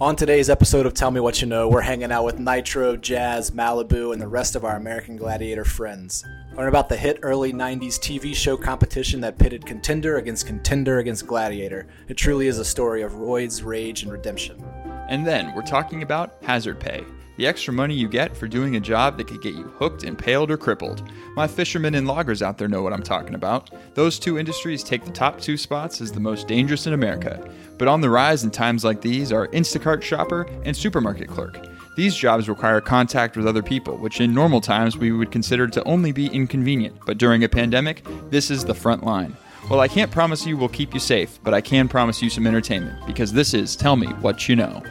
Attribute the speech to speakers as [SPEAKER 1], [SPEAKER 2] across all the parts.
[SPEAKER 1] On today's episode of Tell Me What You Know, we're hanging out with Nitro, Jazz, Malibu, and the rest of our American Gladiator friends. Learn about the hit early 90s TV show competition that pitted contender against contender against gladiator. It truly is a story of roids, rage, and redemption.
[SPEAKER 2] And then we're talking about hazard pay the extra money you get for doing a job that could get you hooked, impaled, or crippled. My fishermen and loggers out there know what I'm talking about. Those two industries take the top two spots as the most dangerous in America. But on the rise in times like these are Instacart shopper and supermarket clerk. These jobs require contact with other people, which in normal times we would consider to only be inconvenient. But during a pandemic, this is the front line. Well, I can't promise you we'll keep you safe, but I can promise you some entertainment because this is Tell Me What You Know.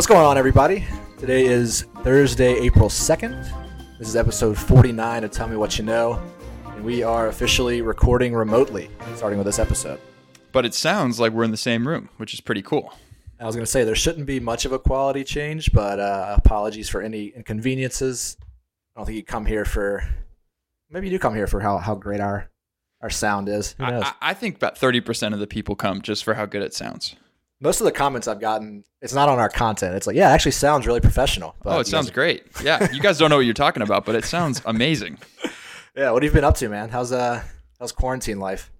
[SPEAKER 1] What's going on, everybody? Today is Thursday, April 2nd. This is episode 49 of Tell Me What You Know, and we are officially recording remotely, starting with this episode.
[SPEAKER 2] But it sounds like we're in the same room, which is pretty cool.
[SPEAKER 1] I was going to say there shouldn't be much of a quality change, but uh, apologies for any inconveniences. I don't think you come here for. Maybe you do come here for how, how great our our sound is. Who knows?
[SPEAKER 2] I, I think about 30% of the people come just for how good it sounds.
[SPEAKER 1] Most of the comments I've gotten, it's not on our content. It's like, yeah, it actually sounds really professional.
[SPEAKER 2] oh, it sounds great. Yeah, you guys don't know what you're talking about, but it sounds amazing.
[SPEAKER 1] Yeah, what have you been up to, man? How's uh how's quarantine life?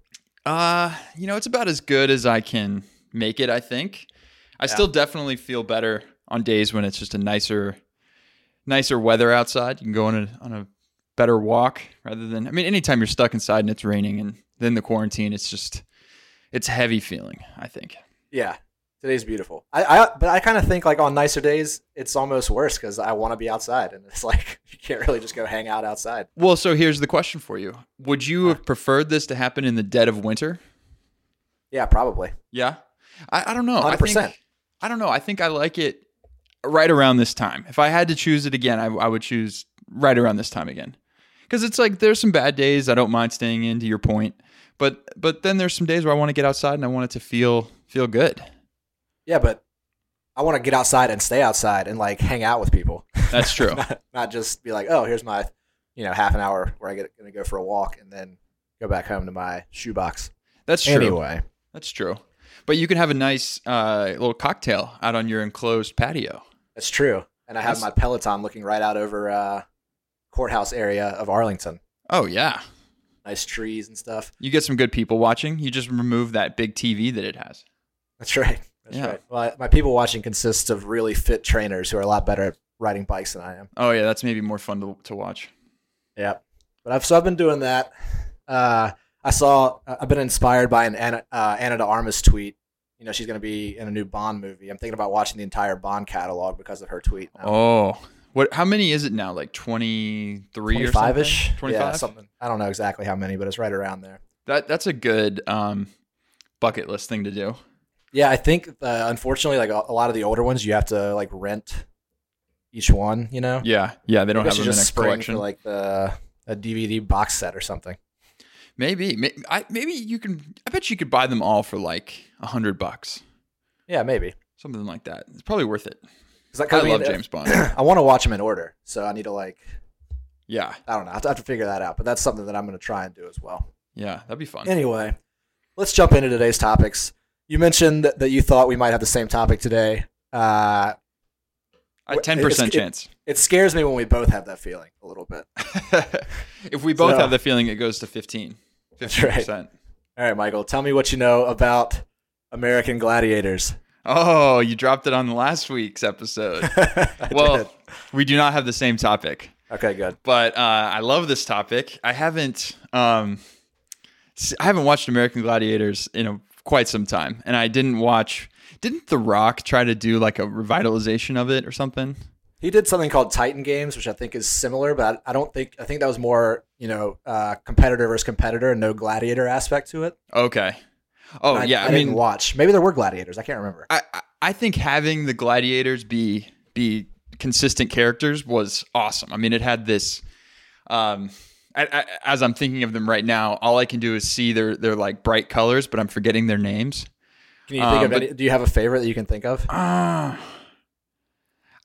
[SPEAKER 2] Uh, you know, it's about as good as I can make it, I think. I still definitely feel better on days when it's just a nicer nicer weather outside. You can go on a on a better walk rather than I mean, anytime you're stuck inside and it's raining and then the quarantine, it's just it's a heavy feeling, I think.
[SPEAKER 1] Yeah, today's beautiful. I, I but I kind of think like on nicer days, it's almost worse because I want to be outside, and it's like you can't really just go hang out outside.
[SPEAKER 2] Well, so here's the question for you. Would you have preferred this to happen in the dead of winter?
[SPEAKER 1] Yeah, probably.
[SPEAKER 2] Yeah. I, I don't know. I
[SPEAKER 1] 100%.
[SPEAKER 2] think I don't know. I think I like it right around this time. If I had to choose it again, I, I would choose right around this time again. Because it's like there's some bad days I don't mind staying in. To your point, but but then there's some days where I want to get outside and I want it to feel feel good.
[SPEAKER 1] Yeah, but I want to get outside and stay outside and like hang out with people.
[SPEAKER 2] That's true.
[SPEAKER 1] not, not just be like, oh, here's my, you know, half an hour where I get gonna go for a walk and then go back home to my shoebox.
[SPEAKER 2] That's true.
[SPEAKER 1] Anyway,
[SPEAKER 2] That's true. But you can have a nice uh, little cocktail out on your enclosed patio.
[SPEAKER 1] that's true. And I have
[SPEAKER 2] That's-
[SPEAKER 1] my Peloton looking right out over uh, courthouse area of Arlington.
[SPEAKER 2] Oh yeah.
[SPEAKER 1] Nice trees and stuff.
[SPEAKER 2] You get some good people watching. You just remove that big TV that it has.
[SPEAKER 1] That's right. That's
[SPEAKER 2] Yeah.
[SPEAKER 1] right. Well, I- my people watching consists of really fit trainers who are a lot better at riding bikes than I am.
[SPEAKER 2] Oh yeah, that's maybe more fun to, to watch.
[SPEAKER 1] Yeah. But I've so I've been doing that. Uh, I saw I've been inspired by an Ana, uh, Ana de Armas tweet. You know, she's going to be in a new Bond movie. I'm thinking about watching the entire Bond catalog because of her tweet. now.
[SPEAKER 2] Oh, what? How many is it now? Like twenty three or
[SPEAKER 1] 25
[SPEAKER 2] something?
[SPEAKER 1] ish.
[SPEAKER 2] Twenty
[SPEAKER 1] Yeah, something. I don't know exactly how many, but it's right around there.
[SPEAKER 2] that that's a good um, bucket list thing to do.
[SPEAKER 1] Yeah, I think uh, unfortunately, like a, a lot of the older ones, you have to like rent each one. You know,
[SPEAKER 2] Yeah, yeah. They don't
[SPEAKER 1] Maybe
[SPEAKER 2] have them in
[SPEAKER 1] just spring
[SPEAKER 2] collection.
[SPEAKER 1] for like the a DVD box set or something.
[SPEAKER 2] maybe, may- I, maybe you can. I bet you could buy them all for like a hundred bucks,
[SPEAKER 1] Yeah, maybe.
[SPEAKER 2] something like that. It's probably worth it.
[SPEAKER 1] 'Cause
[SPEAKER 2] I,
[SPEAKER 1] mean,
[SPEAKER 2] love
[SPEAKER 1] uh,
[SPEAKER 2] James Bond.
[SPEAKER 1] I want to watch them in order, so I need to like
[SPEAKER 2] yeah,
[SPEAKER 1] I don't know. I have to, I have to figure that out, but that's something that I'm going to try and do as well.
[SPEAKER 2] yeah. That'd be fun.
[SPEAKER 1] Anyway, let's jump into today's topics. You mentioned that, you thought we might have the same topic today. Uh,
[SPEAKER 2] A ten percent
[SPEAKER 1] it's- it-
[SPEAKER 2] chance.
[SPEAKER 1] it scares me when we both have that feeling a little bit.
[SPEAKER 2] if we both
[SPEAKER 1] So-
[SPEAKER 2] have the feeling, it goes to 15
[SPEAKER 1] That's right.
[SPEAKER 2] percent.
[SPEAKER 1] All right, Michael, tell me what you know about American Gladiators.
[SPEAKER 2] Oh, you dropped it on last week's episode. Well,
[SPEAKER 1] did.
[SPEAKER 2] we do not have the same topic.
[SPEAKER 1] okay, good.
[SPEAKER 2] but uh, I love this topic. I haven't um, I haven't watched American Gladiators in a, quite some time, and I didn't watch. Didn't The Rock try to do like a revitalization of it or something?
[SPEAKER 1] He did something called Titan Games, which I think is similar, but I don't think I think that was more you know uh, competitor versus competitor and no gladiator aspect to it.
[SPEAKER 2] Okay. Oh
[SPEAKER 1] I,
[SPEAKER 2] yeah,
[SPEAKER 1] I,
[SPEAKER 2] I,
[SPEAKER 1] didn't
[SPEAKER 2] mean,
[SPEAKER 1] watch. Maybe there were gladiators. I can't remember.
[SPEAKER 2] I I- I think having the gladiators be be consistent characters was awesome. I mean, it had this. Um, I, I, as I'm thinking of them right now, all I can do is see their their like bright colors, but I'm forgetting their names.
[SPEAKER 1] Can you think
[SPEAKER 2] um,
[SPEAKER 1] of
[SPEAKER 2] but-
[SPEAKER 1] any? Do you have a favorite that you can think of?
[SPEAKER 2] Ah,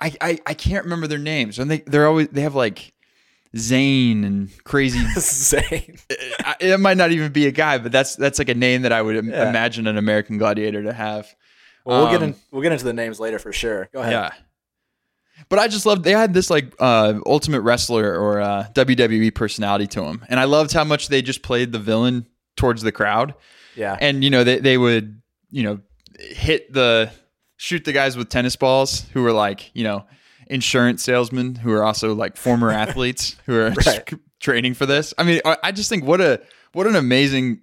[SPEAKER 2] I, I I can't remember their names, and they they're always they have like Zane and crazy.
[SPEAKER 1] Zane.
[SPEAKER 2] I- it might not even be a guy, but that's that's like a name that I would
[SPEAKER 1] Yeah.
[SPEAKER 2] imagine an American Gladiator to have.
[SPEAKER 1] Well, we'll get
[SPEAKER 2] Um,
[SPEAKER 1] in, we'll get into the names later for sure. Go ahead.
[SPEAKER 2] Yeah. But I just loved they had this like uh, ultimate wrestler or uh, WWE personality to them, and I loved how much they just played the villain towards the crowd,
[SPEAKER 1] Yeah.
[SPEAKER 2] and you know they they would you know hit the shoot the guys with tennis balls who were like you know insurance salesmen who are also like former athletes who are
[SPEAKER 1] Right.
[SPEAKER 2] training for this. I mean, I I just think what a what an amazing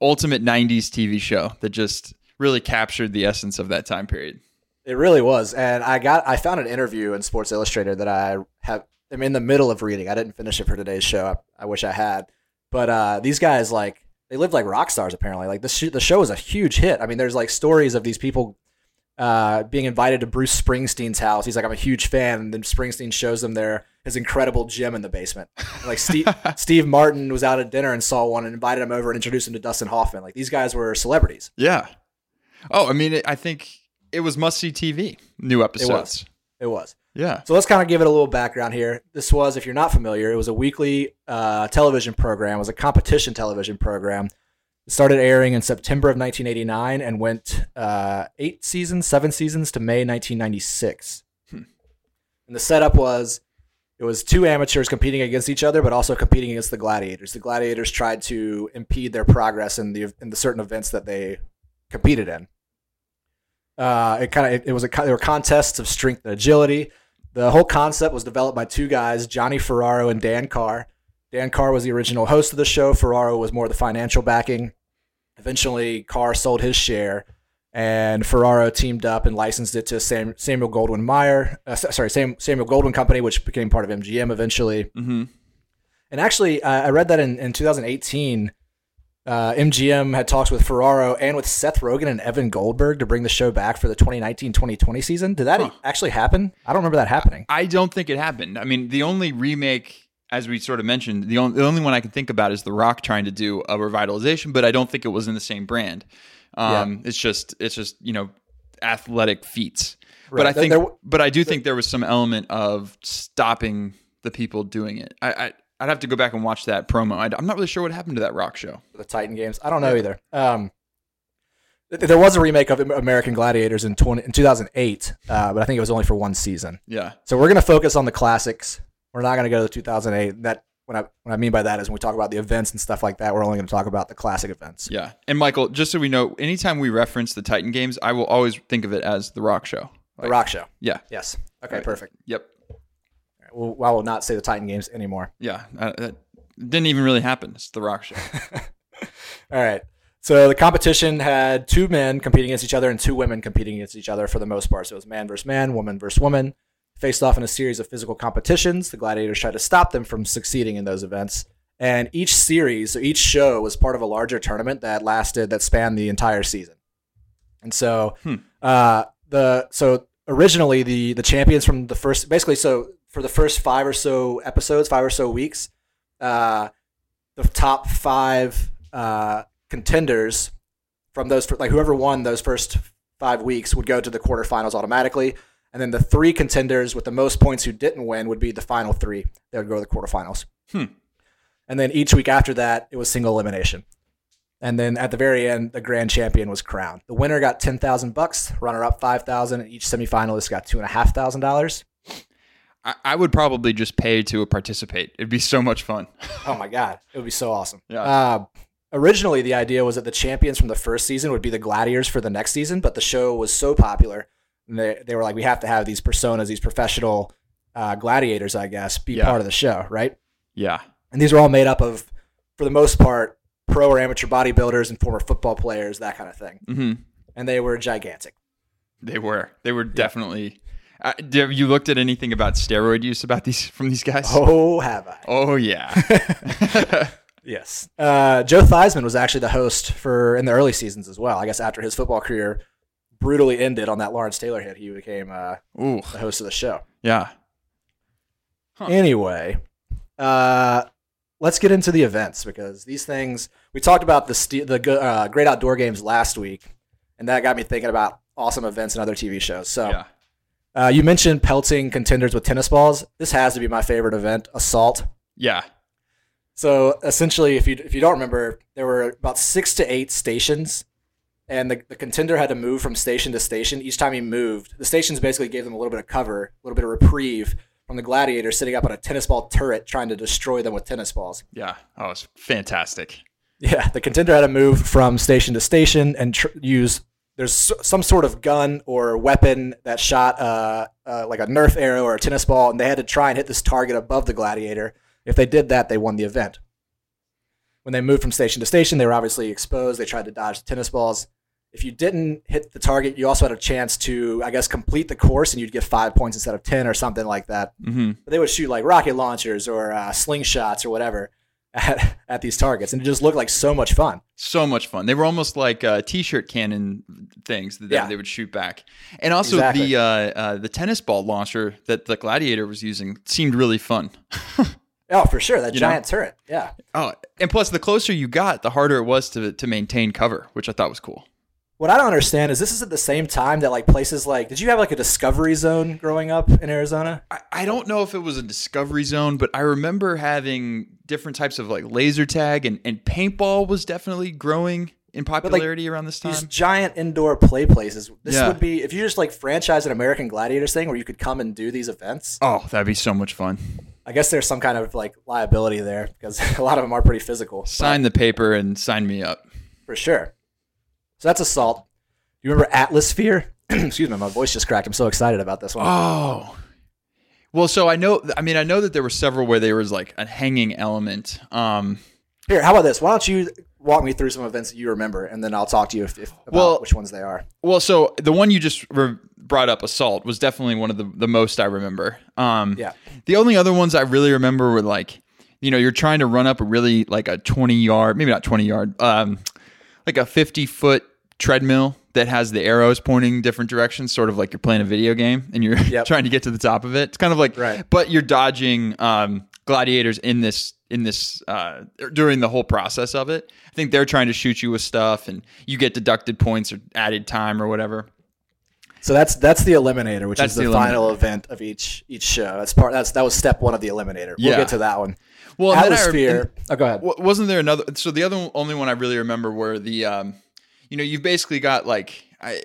[SPEAKER 2] ultimate '90s TV show that just really captured the essence of that time period.
[SPEAKER 1] It really was, and I got I found an interview in Sports Illustrated that I have. I'm in the middle of reading. I didn't finish it for today's show. I, I wish I had, but uh, these guys like they lived like rock stars. Apparently, like the sh- the show was a huge hit. I mean, there's like stories of these people uh, being invited to Bruce Springsteen's house. He's like, I'm a huge fan, and then Springsteen shows them their his incredible gym in the basement. Like Steve Steve Martin was out at dinner and saw one and invited him over and introduced him to Dustin Hoffman. Like these guys were celebrities.
[SPEAKER 2] Yeah. Oh, I mean, I think it was must see TV. New episodes.
[SPEAKER 1] It was.
[SPEAKER 2] Yeah.
[SPEAKER 1] So let's kind of give it a little background here. This was, if you're not familiar, it was a weekly uh, television program. It was a competition television program. It started airing in September of 1989 and went uh, eight seasons, seven seasons to May 1996. And the setup was it was two amateurs competing against each other, but also competing against the gladiators. The gladiators tried to impede their progress in the in the certain events that they competed in. Uh, it kind of it, it was a there were contests of strength and agility. The whole concept was developed by two guys, Johnny Ferraro and Dan Carr. Dan Carr was the original host of the show. Ferraro was more the financial backing. Eventually, Carr sold his share, and Ferraro teamed up and licensed it to Sam, Samuel Goldwyn Mayer. Uh, sorry, Sam, Samuel Goldwyn Company, which became part of MGM eventually.
[SPEAKER 2] Mm-hmm.
[SPEAKER 1] And actually, uh, I read that in, in 2018, uh, MGM had talks with Ferraro and with Seth Rogen and Evan Goldberg to bring the show back for the 2019-2020 season. Did that
[SPEAKER 2] Huh.
[SPEAKER 1] actually happen? I don't remember that happening.
[SPEAKER 2] I don't think it happened. I mean, the only remake, as we sort of mentioned, the only, the only one I can think about is The Rock trying to do a revitalization, but I don't think it was in the same brand. Um, It's just, it's just you know, athletic feats. But I think,
[SPEAKER 1] There- there-
[SPEAKER 2] but I do think there was some element of stopping the people doing it. I, I I'd have to go back and watch that promo. I, am not really sure what happened to that Rock show.
[SPEAKER 1] the Titan games. I don't know either. Um, th- there was a remake of American Gladiators in, 20, in 2008, uh, but I think it was only for one season.
[SPEAKER 2] Yeah.
[SPEAKER 1] So we're going to focus on the classics. We're not going to go to the 2008. That what I what I mean by that is when we talk about the events and stuff like that, we're only going to talk about the classic events.
[SPEAKER 2] Yeah. And Michael, just so we know, anytime we reference the Titan games, I will always think of it as the Rock show.
[SPEAKER 1] The Rock Show.
[SPEAKER 2] Yeah.
[SPEAKER 1] Yes. Okay.
[SPEAKER 2] Right.
[SPEAKER 1] Perfect.
[SPEAKER 2] Yep.
[SPEAKER 1] Well, I will not say the Titan games anymore.
[SPEAKER 2] Yeah. Uh, that didn't even really happen. It's the Rock show.
[SPEAKER 1] All right. So the competition had two men competing against each other and two women competing against each other for the most part. So it was man versus man, woman versus woman, faced off in a series of physical competitions. The gladiators tried to stop them from succeeding in those events. And each series, so each show was part of a larger tournament that lasted, that spanned the entire season. And so,
[SPEAKER 2] Hmm.
[SPEAKER 1] uh, the so originally the the champions from the first, basically, so for the first five or so episodes, five or so weeks, uh, the top five uh, contenders from those like whoever won those first five weeks would go to the quarterfinals automatically. And then the three contenders with the most points who didn't win would be the final three. They would go to the quarterfinals.
[SPEAKER 2] Hmm.
[SPEAKER 1] and then each week after that it was single elimination. And then at the very end the grand champion was crowned. The winner got 10000 bucks runner up 5000 and each semifinalist got two and a half thousand dollars
[SPEAKER 2] I, I would probably just pay to participate. It'd be so much fun.
[SPEAKER 1] Oh my god, it would be so awesome.
[SPEAKER 2] Yeah.
[SPEAKER 1] Uh, originally, the idea was that the champions from the first season would be the gladiators for the next season, but the show was so popular, and they they were like, we have to have these personas, these professional uh, gladiators, I guess, be
[SPEAKER 2] Yeah.
[SPEAKER 1] part of the show, right?
[SPEAKER 2] Yeah.
[SPEAKER 1] And these were all made up of, for the most part, pro or amateur bodybuilders and former football players, that kind of thing,
[SPEAKER 2] hmm
[SPEAKER 1] and they were gigantic.
[SPEAKER 2] They were. They were definitely. Uh, have you looked at anything about steroid use about these from these guys?
[SPEAKER 1] Oh, have I?
[SPEAKER 2] Oh, yeah.
[SPEAKER 1] Yes. Uh, Joe Theismann was actually the host for in the early seasons as well. I guess after his football career brutally ended on that Lawrence Taylor hit, he became uh, the host of the show.
[SPEAKER 2] Yeah. Huh.
[SPEAKER 1] Anyway, uh, let's get into the events because these things we talked about the st- the uh, great outdoor games last week, and that got me thinking about awesome events and other TV shows. So.
[SPEAKER 2] Yeah.
[SPEAKER 1] Uh, you mentioned pelting contenders with tennis balls. This has to be my favorite event, assault.
[SPEAKER 2] Yeah.
[SPEAKER 1] So essentially, if you if you don't remember, there were about six to eight stations, and the, the contender had to move from station to station. Each time he moved, the stations basically gave them a little bit of cover, a little bit of reprieve from the gladiator sitting up on a tennis ball turret trying to destroy them with tennis balls.
[SPEAKER 2] Yeah. Oh, it's fantastic.
[SPEAKER 1] Yeah, the contender had to move from station to station and tr- use. There's some sort of gun or weapon that shot uh, uh, like a Nerf arrow or a tennis ball, and they had to try and hit this target above the gladiator. If they did that, they won the event. When they moved from station to station, they were obviously exposed. They tried to dodge the tennis balls. If you didn't hit the target, you also had a chance to, I guess, complete the course, and you'd get five points instead of ten or something like that.
[SPEAKER 2] Mm-hmm.
[SPEAKER 1] But they would shoot like rocket launchers or uh, slingshots or whatever at, at these targets, and it just looked like so much fun.
[SPEAKER 2] So much fun. They were almost like uh, t-shirt cannon things that
[SPEAKER 1] Yeah.
[SPEAKER 2] they would shoot back. And also
[SPEAKER 1] Exactly.
[SPEAKER 2] the uh, uh, the tennis ball launcher that the gladiator was using seemed really fun.
[SPEAKER 1] Oh, for sure. That
[SPEAKER 2] You know?
[SPEAKER 1] giant turret. Yeah.
[SPEAKER 2] Oh, and plus the closer you got, the harder it was to to maintain cover, which I thought was cool.
[SPEAKER 1] What I don't understand is this is at the same time that like places like did you have like a discovery zone growing up in Arizona?
[SPEAKER 2] I, I don't know if it was a discovery zone, but I remember having different types of like laser tag and, and paintball was definitely growing in popularity around this time.
[SPEAKER 1] These giant indoor play places. This
[SPEAKER 2] Yeah.
[SPEAKER 1] would be if you just like franchise an American Gladiators thing where you could come and do these events.
[SPEAKER 2] oh, that'd be so much fun.
[SPEAKER 1] I guess there's some kind of like liability there because a lot of them are pretty physical.
[SPEAKER 2] Sign the paper and sign me up.
[SPEAKER 1] for sure. So that's assault. You remember Atmosphere? Excuse me, my voice just cracked. I'm so excited about this one.
[SPEAKER 2] Oh. Well, so I know. I mean, I know that there were several where there was like a hanging element. Um,
[SPEAKER 1] Here, how about this? Why don't you walk me through some events that you remember, and then I'll talk to you if, if, about
[SPEAKER 2] Well-
[SPEAKER 1] which ones they are.
[SPEAKER 2] well, so the one you just re- brought up, assault, was definitely one of the the most I remember. Um,
[SPEAKER 1] Yeah.
[SPEAKER 2] The only other ones I really remember were like, you know, you're trying to run up a really like a 20 yard, maybe not 20 yard, um, like a 50 foot treadmill that has the arrows pointing different directions, sort of like you're playing a video game and you're
[SPEAKER 1] Yep.
[SPEAKER 2] trying to get to the top of it. It's kind of like,
[SPEAKER 1] Right.
[SPEAKER 2] but you're dodging um, gladiators in this in this uh, during the whole process of it. I think they're trying to shoot you with stuff, and you get deducted points or added time or whatever.
[SPEAKER 1] So that's that's the Eliminator, which
[SPEAKER 2] That's
[SPEAKER 1] is the,
[SPEAKER 2] the
[SPEAKER 1] final event of each each show. That's part. That's that was step one of the Eliminator. We'll
[SPEAKER 2] Yeah.
[SPEAKER 1] get to that one.
[SPEAKER 2] Well, and then I-
[SPEAKER 1] Atmosphere. oh, go ahead.
[SPEAKER 2] Wasn't there another? So the other only one I really remember were the, um, you know, you've basically got like I,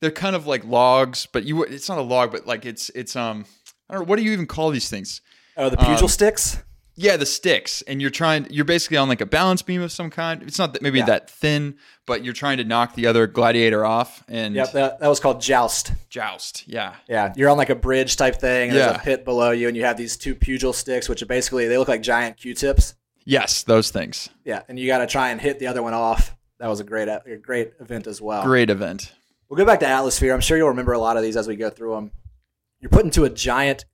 [SPEAKER 2] they're kind of like logs, but you it's not a log, but like it's it's um I don't know what do you even call these things?
[SPEAKER 1] Oh, the pugil
[SPEAKER 2] um,
[SPEAKER 1] sticks.
[SPEAKER 2] Yeah, the sticks, and you're trying. You're basically on like a balance beam of some kind. It's not that maybe
[SPEAKER 1] Yeah.
[SPEAKER 2] that thin, but you're trying to knock the other gladiator off and
[SPEAKER 1] Yep, that, that was called joust.
[SPEAKER 2] joust. Yeah,
[SPEAKER 1] Yeah, you're on like a bridge type thing, and there's
[SPEAKER 2] Yeah.
[SPEAKER 1] a pit below you, and you have these two pugil sticks, which are basically they look like giant Q-tips.
[SPEAKER 2] yes, those things.
[SPEAKER 1] Yeah, and you got to try and hit the other one off. That was a great a great event as well.
[SPEAKER 2] Great event.
[SPEAKER 1] We'll go back to Atmosphere. I'm sure you'll remember a lot of these as we go through them. You're put into a giant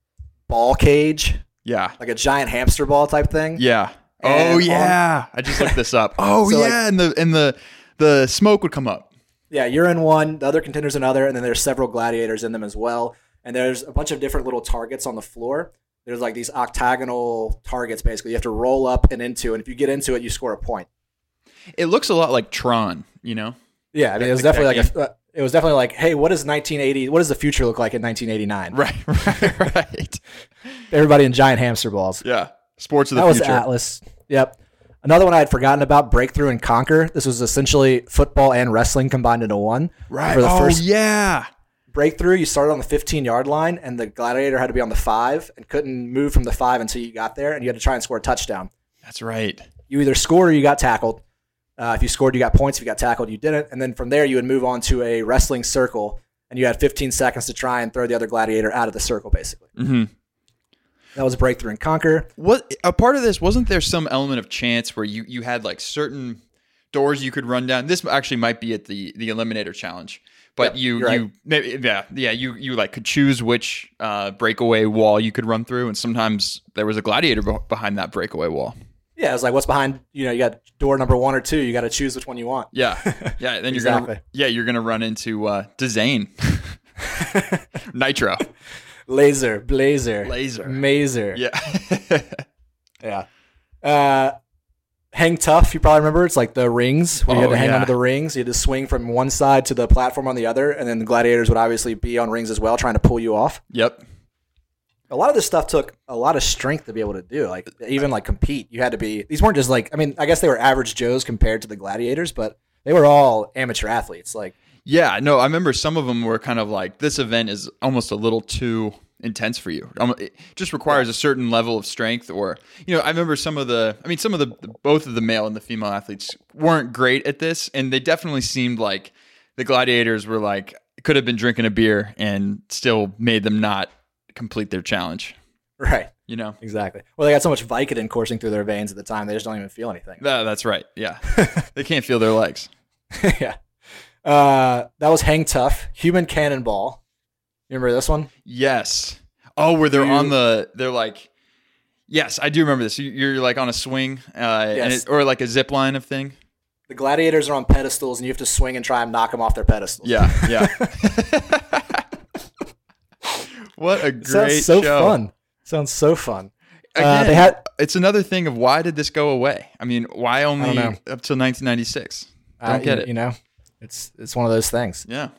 [SPEAKER 1] ball cage,
[SPEAKER 2] Yeah,
[SPEAKER 1] like a giant hamster ball type thing.
[SPEAKER 2] yeah.
[SPEAKER 1] And
[SPEAKER 2] oh
[SPEAKER 1] on-
[SPEAKER 2] yeah, I just looked this up. Oh
[SPEAKER 1] So, like-
[SPEAKER 2] yeah, and the and the the smoke would come up.
[SPEAKER 1] Yeah, you're in one, the other contender's another, and then there's several gladiators in them as well. And there's a bunch of different little targets on the floor. There's like these octagonal targets basically. You have to roll up and into, and if you get into it, you score a point.
[SPEAKER 2] It looks a lot like Tron, you know?
[SPEAKER 1] Yeah, I mean, it was
[SPEAKER 2] Like
[SPEAKER 1] definitely like a, uh, it was definitely like, hey, what does 1980? What does the future look like in 1989?
[SPEAKER 2] Right, right, right.
[SPEAKER 1] Everybody in giant hamster balls.
[SPEAKER 2] Yeah. Sports of the
[SPEAKER 1] that was. Atlas. Yep. Another one I had forgotten about, Breakthrough and Conquer. This was essentially football and wrestling combined into one.
[SPEAKER 2] Right.
[SPEAKER 1] For the
[SPEAKER 2] oh,
[SPEAKER 1] first
[SPEAKER 2] yeah.
[SPEAKER 1] breakthrough, you started on the 15 yard line, and the gladiator had to be on the five and couldn't move from the five until you got there, and you had to try and score a touchdown.
[SPEAKER 2] That's right.
[SPEAKER 1] You either scored or you got tackled. Uh, if you scored, you got points. If you got tackled, you didn't. And then from there, you would move on to a wrestling circle, and you had 15 seconds to try and throw the other gladiator out of the circle, basically.
[SPEAKER 2] hmm
[SPEAKER 1] That was a breakthrough and conquer.
[SPEAKER 2] What a part of this wasn't there some element of chance where you you had like certain doors you could run down. This actually might be at the the eliminator challenge, but
[SPEAKER 1] Yep,
[SPEAKER 2] you
[SPEAKER 1] you're right.
[SPEAKER 2] you maybe yeah yeah you you like could choose which uh, breakaway wall you could run through, and sometimes there was a gladiator be- behind that breakaway wall.
[SPEAKER 1] Yeah, it was like, what's behind? You know, you got door number one or two. You got to choose which one you want.
[SPEAKER 2] Yeah, yeah. Then you're
[SPEAKER 1] Exactly.
[SPEAKER 2] gonna yeah you're gonna run into uh, Dezane, Nitro.
[SPEAKER 1] Laser, blazer,
[SPEAKER 2] Laser.
[SPEAKER 1] mazer.
[SPEAKER 2] Yeah.
[SPEAKER 1] Yeah. Uh, hang tough. You probably remember. It's like the rings where you had
[SPEAKER 2] Oh,
[SPEAKER 1] to hang
[SPEAKER 2] yeah.
[SPEAKER 1] onto the rings. You had to swing from one side to the platform on the other, and then the gladiators would obviously be on rings as well, trying to pull you off.
[SPEAKER 2] yep.
[SPEAKER 1] A lot of this stuff took a lot of strength to be able to do. Like even like compete, you had to be. These weren't just like. I mean, I guess they were average Joes compared to the gladiators, but they were all amateur athletes. Like
[SPEAKER 2] Yeah, no, I remember some of them were kind of like this event is almost a little too intense for you. Um, It just requires a certain level of strength, or you know, I remember some of the. I mean, some of the both of the male and the female athletes weren't great at this, and they definitely seemed like the gladiators were like could have been drinking a beer and still made them not complete their challenge.
[SPEAKER 1] right,
[SPEAKER 2] You know.
[SPEAKER 1] exactly. Well, they got so much Vicodin coursing through their veins at the time, they just don't even feel anything.
[SPEAKER 2] That, that's right. Yeah, they can't feel their legs.
[SPEAKER 1] yeah. Uh, that was Hang Tough, Human Cannonball. You remember this one?
[SPEAKER 2] Yes. Oh, where they're
[SPEAKER 1] You-
[SPEAKER 2] on the, they're like, yes, I do remember this. You- You're like on a swing, uh, and
[SPEAKER 1] Yes.
[SPEAKER 2] it, or like a zip line of thing.
[SPEAKER 1] The gladiators are on pedestals, and you have to swing and try and knock them off their pedestals.
[SPEAKER 2] Yeah, yeah. what a great
[SPEAKER 1] sounds so
[SPEAKER 2] show!
[SPEAKER 1] fun. Sounds so fun. Uh,
[SPEAKER 2] Again,
[SPEAKER 1] they had
[SPEAKER 2] it's another thing of why did this go away? I mean, why only up till 1996? Don't
[SPEAKER 1] uh,
[SPEAKER 2] get
[SPEAKER 1] you,
[SPEAKER 2] it.
[SPEAKER 1] You know, it's it's one of those things.
[SPEAKER 2] Yeah,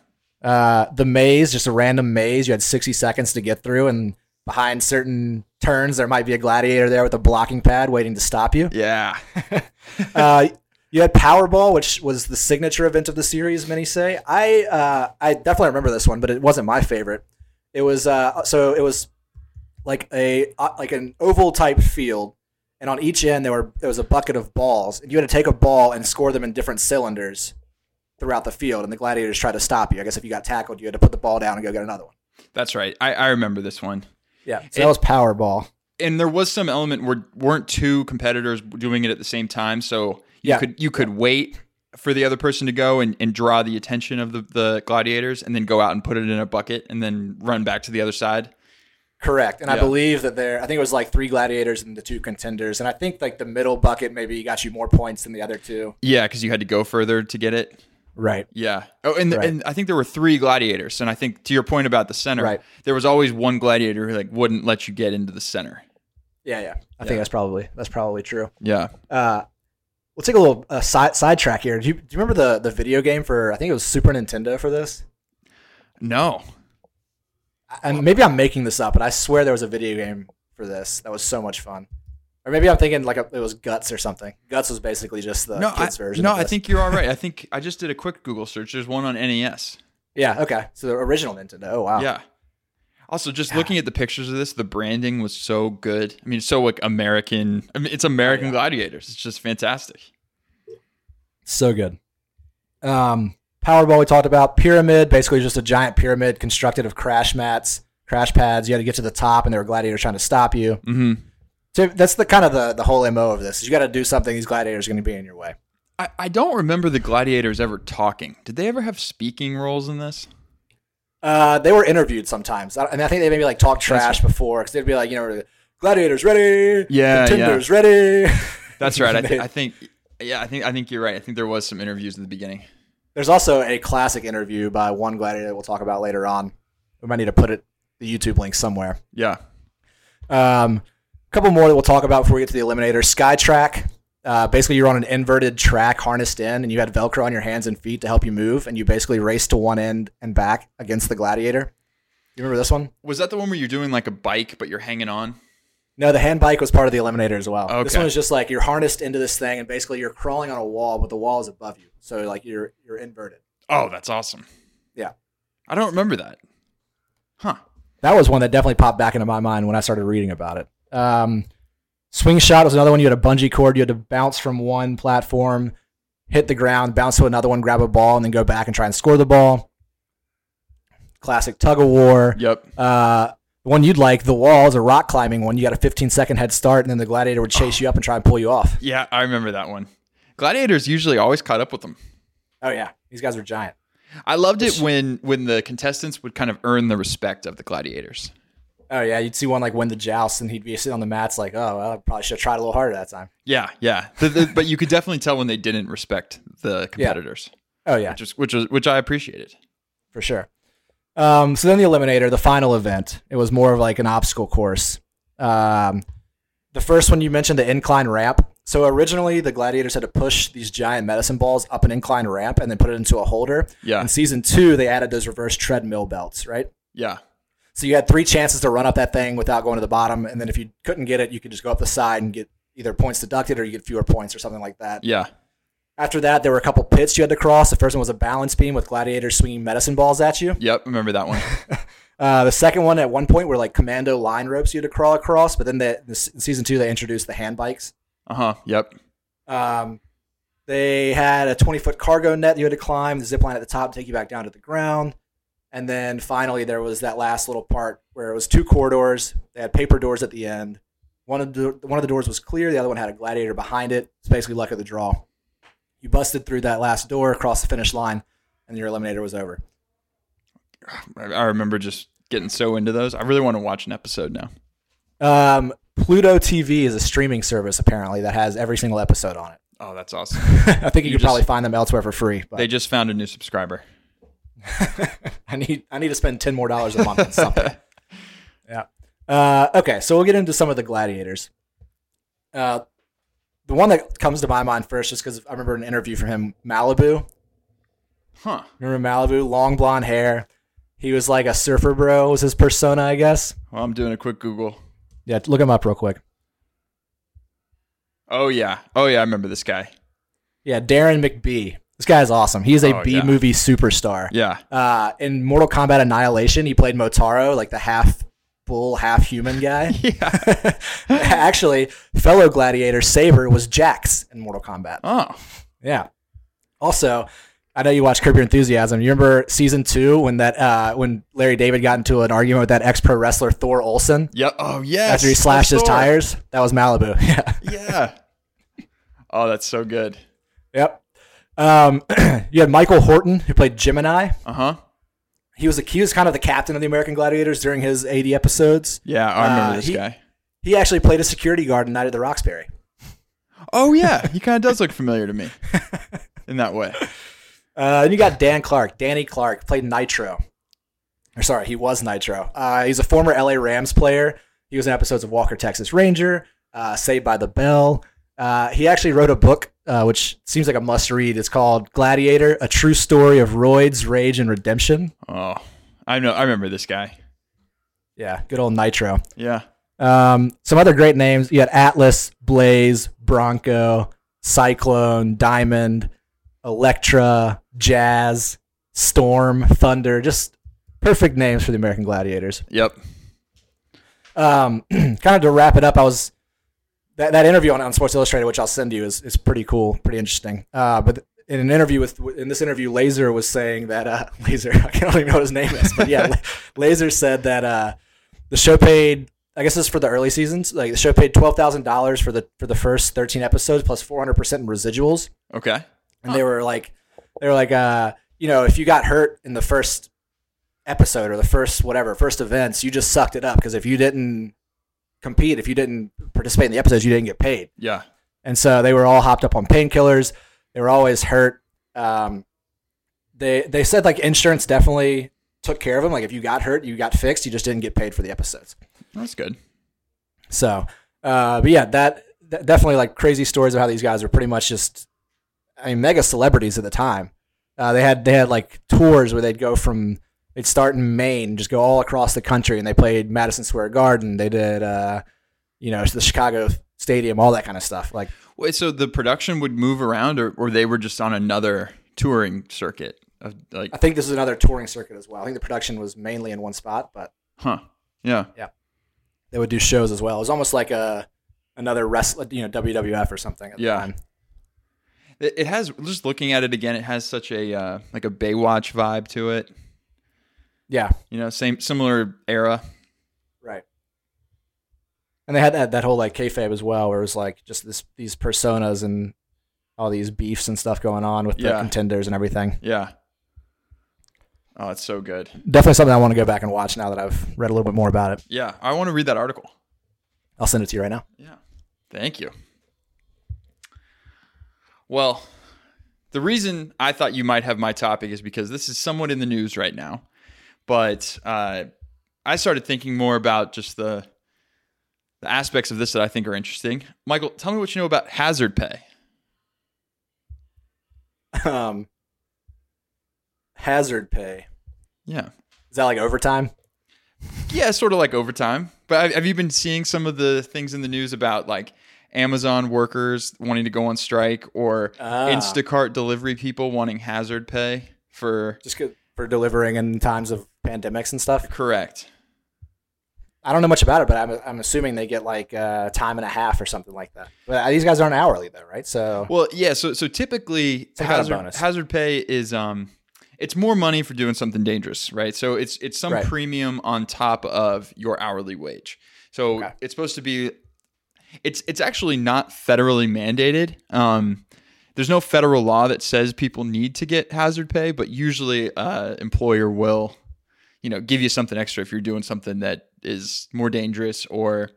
[SPEAKER 1] Uh, the maze, just a random maze. You had 60 seconds to get through, and behind certain turns, there might be a gladiator there with a blocking pad waiting to stop you.
[SPEAKER 2] yeah.
[SPEAKER 1] uh, you had Powerball, which was the signature event of the series. Many say. I uh, I definitely remember this one, but it wasn't my favorite. It was uh, so it was like a uh, like an oval type field, and on each end there were there was a bucket of balls, and you had to take a ball and score them in different cylinders throughout the field, and the gladiators tried to stop you. I guess if you got tackled, you had to put the ball down and go get another one.
[SPEAKER 2] That's right. I, I remember this one.
[SPEAKER 1] Yeah, so that was Powerball.
[SPEAKER 2] and there was some element where weren't two competitors doing it at the same time, so you
[SPEAKER 1] Yeah.
[SPEAKER 2] could you could wait for the other person to go and, and draw the attention of the, the gladiators and then go out and put it in a bucket and then run back to the other side.
[SPEAKER 1] Correct. And I believe that there, I think it was like three gladiators and the two contenders. And I think like the middle bucket maybe got you more points than the other two.
[SPEAKER 2] Yeah, because you had to go further to get it.
[SPEAKER 1] Right.
[SPEAKER 2] Yeah. Oh, and,
[SPEAKER 1] Right.
[SPEAKER 2] and I think there were three gladiators. And I think to your point about the center,
[SPEAKER 1] Right.
[SPEAKER 2] there was always one gladiator who like wouldn't let you get into the center.
[SPEAKER 1] Yeah, yeah. I
[SPEAKER 2] Yeah.
[SPEAKER 1] think that's probably that's probably true.
[SPEAKER 2] Yeah.
[SPEAKER 1] Uh, we'll take a little uh, side sidetrack here. Do you, do you remember the the video game for I think it was Super Nintendo for this?
[SPEAKER 2] No.
[SPEAKER 1] And maybe I'm making this up, but I swear there was a video game for this that was so much fun. Or maybe I'm thinking like a, it was Guts or something. Guts was basically just the
[SPEAKER 2] no, I,
[SPEAKER 1] kids version.
[SPEAKER 2] no, I think you're all right. I think I just did a quick Google search. There's one on NES.
[SPEAKER 1] Yeah. Okay. So the original Nintendo. Oh wow.
[SPEAKER 2] Yeah. Also, just looking at the pictures of this, the branding was so good. I mean, it's so like American. I mean, it's American Gladiators. It's just fantastic.
[SPEAKER 1] So good. Um, Powerball we talked about. Pyramid, basically just a giant pyramid constructed of crash mats, crash pads. You had to get to the top, and there were gladiators trying to stop you.
[SPEAKER 2] hmm
[SPEAKER 1] So that's the kind of the, the whole mo of this. Is you got to do something. These gladiators are going to be in your way.
[SPEAKER 2] I, I don't remember the gladiators ever talking. Did they ever have speaking roles in this?
[SPEAKER 1] Uh, they were interviewed sometimes, I- and I think they maybe like talk trash before because they'd be like, you know, gladiators ready,
[SPEAKER 2] Yeah,
[SPEAKER 1] contenders ready.
[SPEAKER 2] That's right. I, th- I think. Yeah, I think I think you're right. I think there was some interviews in the beginning.
[SPEAKER 1] There's also a classic interview by one gladiator we'll talk about later on. We might need to put it the YouTube link somewhere.
[SPEAKER 2] Yeah.
[SPEAKER 1] Um, a couple more that we'll talk about before we get to the eliminator. Skytrack. Uh, basically, you're on an inverted track harnessed in, and you had Velcro on your hands and feet to help you move, and you basically race to one end and back against the gladiator. You remember this one?
[SPEAKER 2] Was that the one where you're doing like a bike but you're hanging on?
[SPEAKER 1] No, the hand bike was part of the eliminator as well. This
[SPEAKER 2] Okay.
[SPEAKER 1] one was just like you're harnessed into this thing, and basically you're crawling on a wall, but the wall is above you, so like you're you're inverted.
[SPEAKER 2] Oh, that's awesome.
[SPEAKER 1] Yeah.
[SPEAKER 2] I don't remember that. Huh.
[SPEAKER 1] That was one that definitely popped back into my mind when I started reading about it. Um, swing shot was another one. You had a bungee cord. You had to bounce from one platform, hit the ground, bounce to another one, grab a ball, and then go back and try and score the ball. Classic tug of war.
[SPEAKER 2] Yep.
[SPEAKER 1] Uh, the one you'd like, the wall is a rock climbing one. You got a 15 second head start, and then the gladiator would chase you up and try and pull you off.
[SPEAKER 2] Yeah, I remember that one. Gladiators usually always caught up with them.
[SPEAKER 1] Oh yeah, these guys were giant.
[SPEAKER 2] I loved it when when the contestants would kind of earn the respect of the gladiators.
[SPEAKER 1] Oh yeah, you'd see one like win the joust, and he'd be sitting on the mats like, oh, well, I probably should have tried a little harder that time.
[SPEAKER 2] Yeah, yeah. The- the- but you could definitely tell when they didn't respect the competitors,
[SPEAKER 1] Oh yeah,
[SPEAKER 2] which is which was which I appreciated.
[SPEAKER 1] for sure. Um, so then the eliminator, the final event, it was more of like an obstacle course. Um, the first one you mentioned, the incline ramp. So originally, the gladiators had to push these giant medicine balls up an incline ramp and then put it into a holder.
[SPEAKER 2] Yeah,
[SPEAKER 1] In season two, they added those reverse treadmill belts, right?
[SPEAKER 2] yeah,
[SPEAKER 1] So you had three chances to run up that thing without going to the bottom, and then if you couldn't get it, you could just go up the side and get either points deducted or you get fewer points or something like that.
[SPEAKER 2] Yeah.
[SPEAKER 1] After that, there were a couple pits you had to cross. The first one was a balance beam with gladiators swinging medicine balls at you.
[SPEAKER 2] Yep. Remember that one.
[SPEAKER 1] Uh, the second one at one point were like commando line ropes you had to crawl across, but then the, in season two they introduced the hand bikes.
[SPEAKER 2] Uh huh. Yep.
[SPEAKER 1] Um, they had a 20 foot cargo net you had to climb, the zip line at the top to take you back down to the ground. And then finally, there was that last little part where it was two corridors. They had paper doors at the end. One of the one of the doors was clear. The other one had a gladiator behind it. It's basically luck of the draw. You busted through that last door, across the finish line, and your eliminator was over.
[SPEAKER 2] I remember just getting so into those. I really want to watch an episode now.
[SPEAKER 1] Um, Pluto TV is a streaming service apparently that has every single episode on it.
[SPEAKER 2] Oh, that's awesome.
[SPEAKER 1] I think you,
[SPEAKER 2] You
[SPEAKER 1] could probably find them elsewhere for free. But
[SPEAKER 2] they just found a new subscriber.
[SPEAKER 1] I need I need to spend ten more dollars a month on something. yeah. Uh, okay, so we'll get into some of the gladiators. Uh, the one that comes to my mind first, just because I remember an interview from him, Malibu.
[SPEAKER 2] Huh.
[SPEAKER 1] Remember Malibu? Long blonde hair. He was like a surfer bro. Was his persona, I guess.
[SPEAKER 2] Well, I'm doing a quick Google.
[SPEAKER 1] Yeah, look him up real quick.
[SPEAKER 2] Oh yeah. Oh yeah. I remember this guy.
[SPEAKER 1] Yeah, Deron McBee. This guy is awesome. He is a
[SPEAKER 2] Oh,
[SPEAKER 1] B
[SPEAKER 2] yeah.
[SPEAKER 1] movie superstar.
[SPEAKER 2] Yeah.
[SPEAKER 1] Uh, in Mortal Kombat Annihilation, he played Motaro, like the half bull, half human guy.
[SPEAKER 2] Yeah.
[SPEAKER 1] Actually, fellow gladiator Saber was Jax in Mortal Kombat.
[SPEAKER 2] Oh.
[SPEAKER 1] Yeah. Also, I know you watched Curb Your Enthusiasm. You remember season two when that uh, when Larry David got into an argument with that ex pro wrestler Thor Olson
[SPEAKER 2] Yep. Oh yes.
[SPEAKER 1] after he slashed his tires? That was Malibu. Yeah.
[SPEAKER 2] Yeah. Oh, that's so good.
[SPEAKER 1] Yep. Um, you had Michael Horton who played Gemini.
[SPEAKER 2] Uh huh.
[SPEAKER 1] He was accused kind of the captain of the American Gladiators during his 80 episodes.
[SPEAKER 2] Yeah, I remember
[SPEAKER 1] Uh,
[SPEAKER 2] this
[SPEAKER 1] he-
[SPEAKER 2] guy.
[SPEAKER 1] He actually played a security guard in Night of the Roxbury.
[SPEAKER 2] Oh yeah, he kind of does look familiar to me in that way.
[SPEAKER 1] Uh, and you got Dan Clark. Danny Clark played Nitro. Or sorry, he was Nitro. Uh, he's a former LA Rams player. He was in episodes of Walker Texas Ranger, uh, Saved by the Bell. Uh, he actually wrote a book, uh, which seems like a must read. It's called Gladiator: A True Story of Roids, Rage, and Redemption.
[SPEAKER 2] Oh, I know. I remember this guy.
[SPEAKER 1] Yeah, good old Nitro.
[SPEAKER 2] Yeah.
[SPEAKER 1] Um, some other great names. You had Atlas, Blaze, Bronco, Cyclone, Diamond, Electra, Jazz, Storm, Thunder. Just perfect names for the American Gladiators.
[SPEAKER 2] Yep.
[SPEAKER 1] Um, kind of to wrap it up, I was that, that interview on, on Sports Illustrated, which I'll send you, is, is pretty cool, pretty interesting. Uh, but in an interview with in this interview, Laser was saying that uh, Laser, I don't even know what his name is, but yeah, Laser said that uh, the show paid. I guess this is for the early seasons. Like the show paid twelve thousand dollars for the for the first thirteen episodes plus four hundred percent in residuals,
[SPEAKER 2] Okay.
[SPEAKER 1] and they were like, they were like, uh, you know, if you got hurt in the first episode or the first whatever first events, you just sucked it up because if you didn't compete, if you didn't participate in the episodes, you didn't get paid.
[SPEAKER 2] Yeah.
[SPEAKER 1] And so they were all hopped up on painkillers. They were always hurt. Um, they they said like insurance definitely took care of them. Like if you got hurt, you got fixed. You just didn't get paid for the episodes.
[SPEAKER 2] That's good.
[SPEAKER 1] So, uh, but yeah, that, that definitely like crazy stories of how these guys were pretty much just, I mean, mega celebrities at the time. Uh, they had they had like tours where they'd go from they'd start in Maine, just go all across the country, and they played Madison Square Garden. They did, uh, you know, the Chicago Stadium, all that kind of stuff. Like,
[SPEAKER 2] Wait, so the production would move around, or, or they were just on another touring circuit? Of, like,
[SPEAKER 1] I think this is another touring circuit as well. I think the production was mainly in one spot, but
[SPEAKER 2] huh? Yeah.
[SPEAKER 1] Yeah, they would do shows as well. It was almost like a another wrestler, you know, WWF or something at
[SPEAKER 2] Yeah.
[SPEAKER 1] the time.
[SPEAKER 2] It, it has. Just looking at it again, it has such a uh, like a Baywatch vibe to it.
[SPEAKER 1] Yeah,
[SPEAKER 2] You know, same similar era.
[SPEAKER 1] right. And they had that, that whole like kayfabe as well, where it was like just this these personas and all these beefs and stuff going on with the
[SPEAKER 2] Yeah.
[SPEAKER 1] contenders and everything.
[SPEAKER 2] Yeah. Oh, it's so good.
[SPEAKER 1] Definitely something I want to go back and watch now that I've read a little bit more about it.
[SPEAKER 2] Yeah, I want to read that article.
[SPEAKER 1] I'll send it to you right now.
[SPEAKER 2] Yeah. Thank you. Well, the reason I thought you might have my topic is because this is somewhat in the news right now. But uh, I started thinking more about just the the aspects of this that I think are interesting. Michael, tell me what you know about hazard pay.
[SPEAKER 1] Um, hazard pay
[SPEAKER 2] Yeah.
[SPEAKER 1] is that like overtime?
[SPEAKER 2] Yeah, sort of like overtime. But have- you been seeing some of the things in the news about like Amazon workers wanting to go on strike or
[SPEAKER 1] Ah.
[SPEAKER 2] Instacart delivery people wanting hazard pay for
[SPEAKER 1] Just for delivering in times of pandemics and stuff.
[SPEAKER 2] correct?
[SPEAKER 1] I don't know much about it, but I'm, I'm assuming they get like uh, time and a half or something like that. But these guys aren't hourly though, right? So
[SPEAKER 2] Well, yeah. So so typically
[SPEAKER 1] Some kind of
[SPEAKER 2] hazard, hazard pay is um, it's more money for doing something dangerous, right? So it's it's some
[SPEAKER 1] Right.
[SPEAKER 2] premium on top of your hourly wage. So
[SPEAKER 1] Okay.
[SPEAKER 2] it's supposed to be. It's it's actually not federally mandated. Um, there's no federal law that says people need to get hazard pay, but usually uh, employer will, you know, give you something extra if you're doing something that is more dangerous or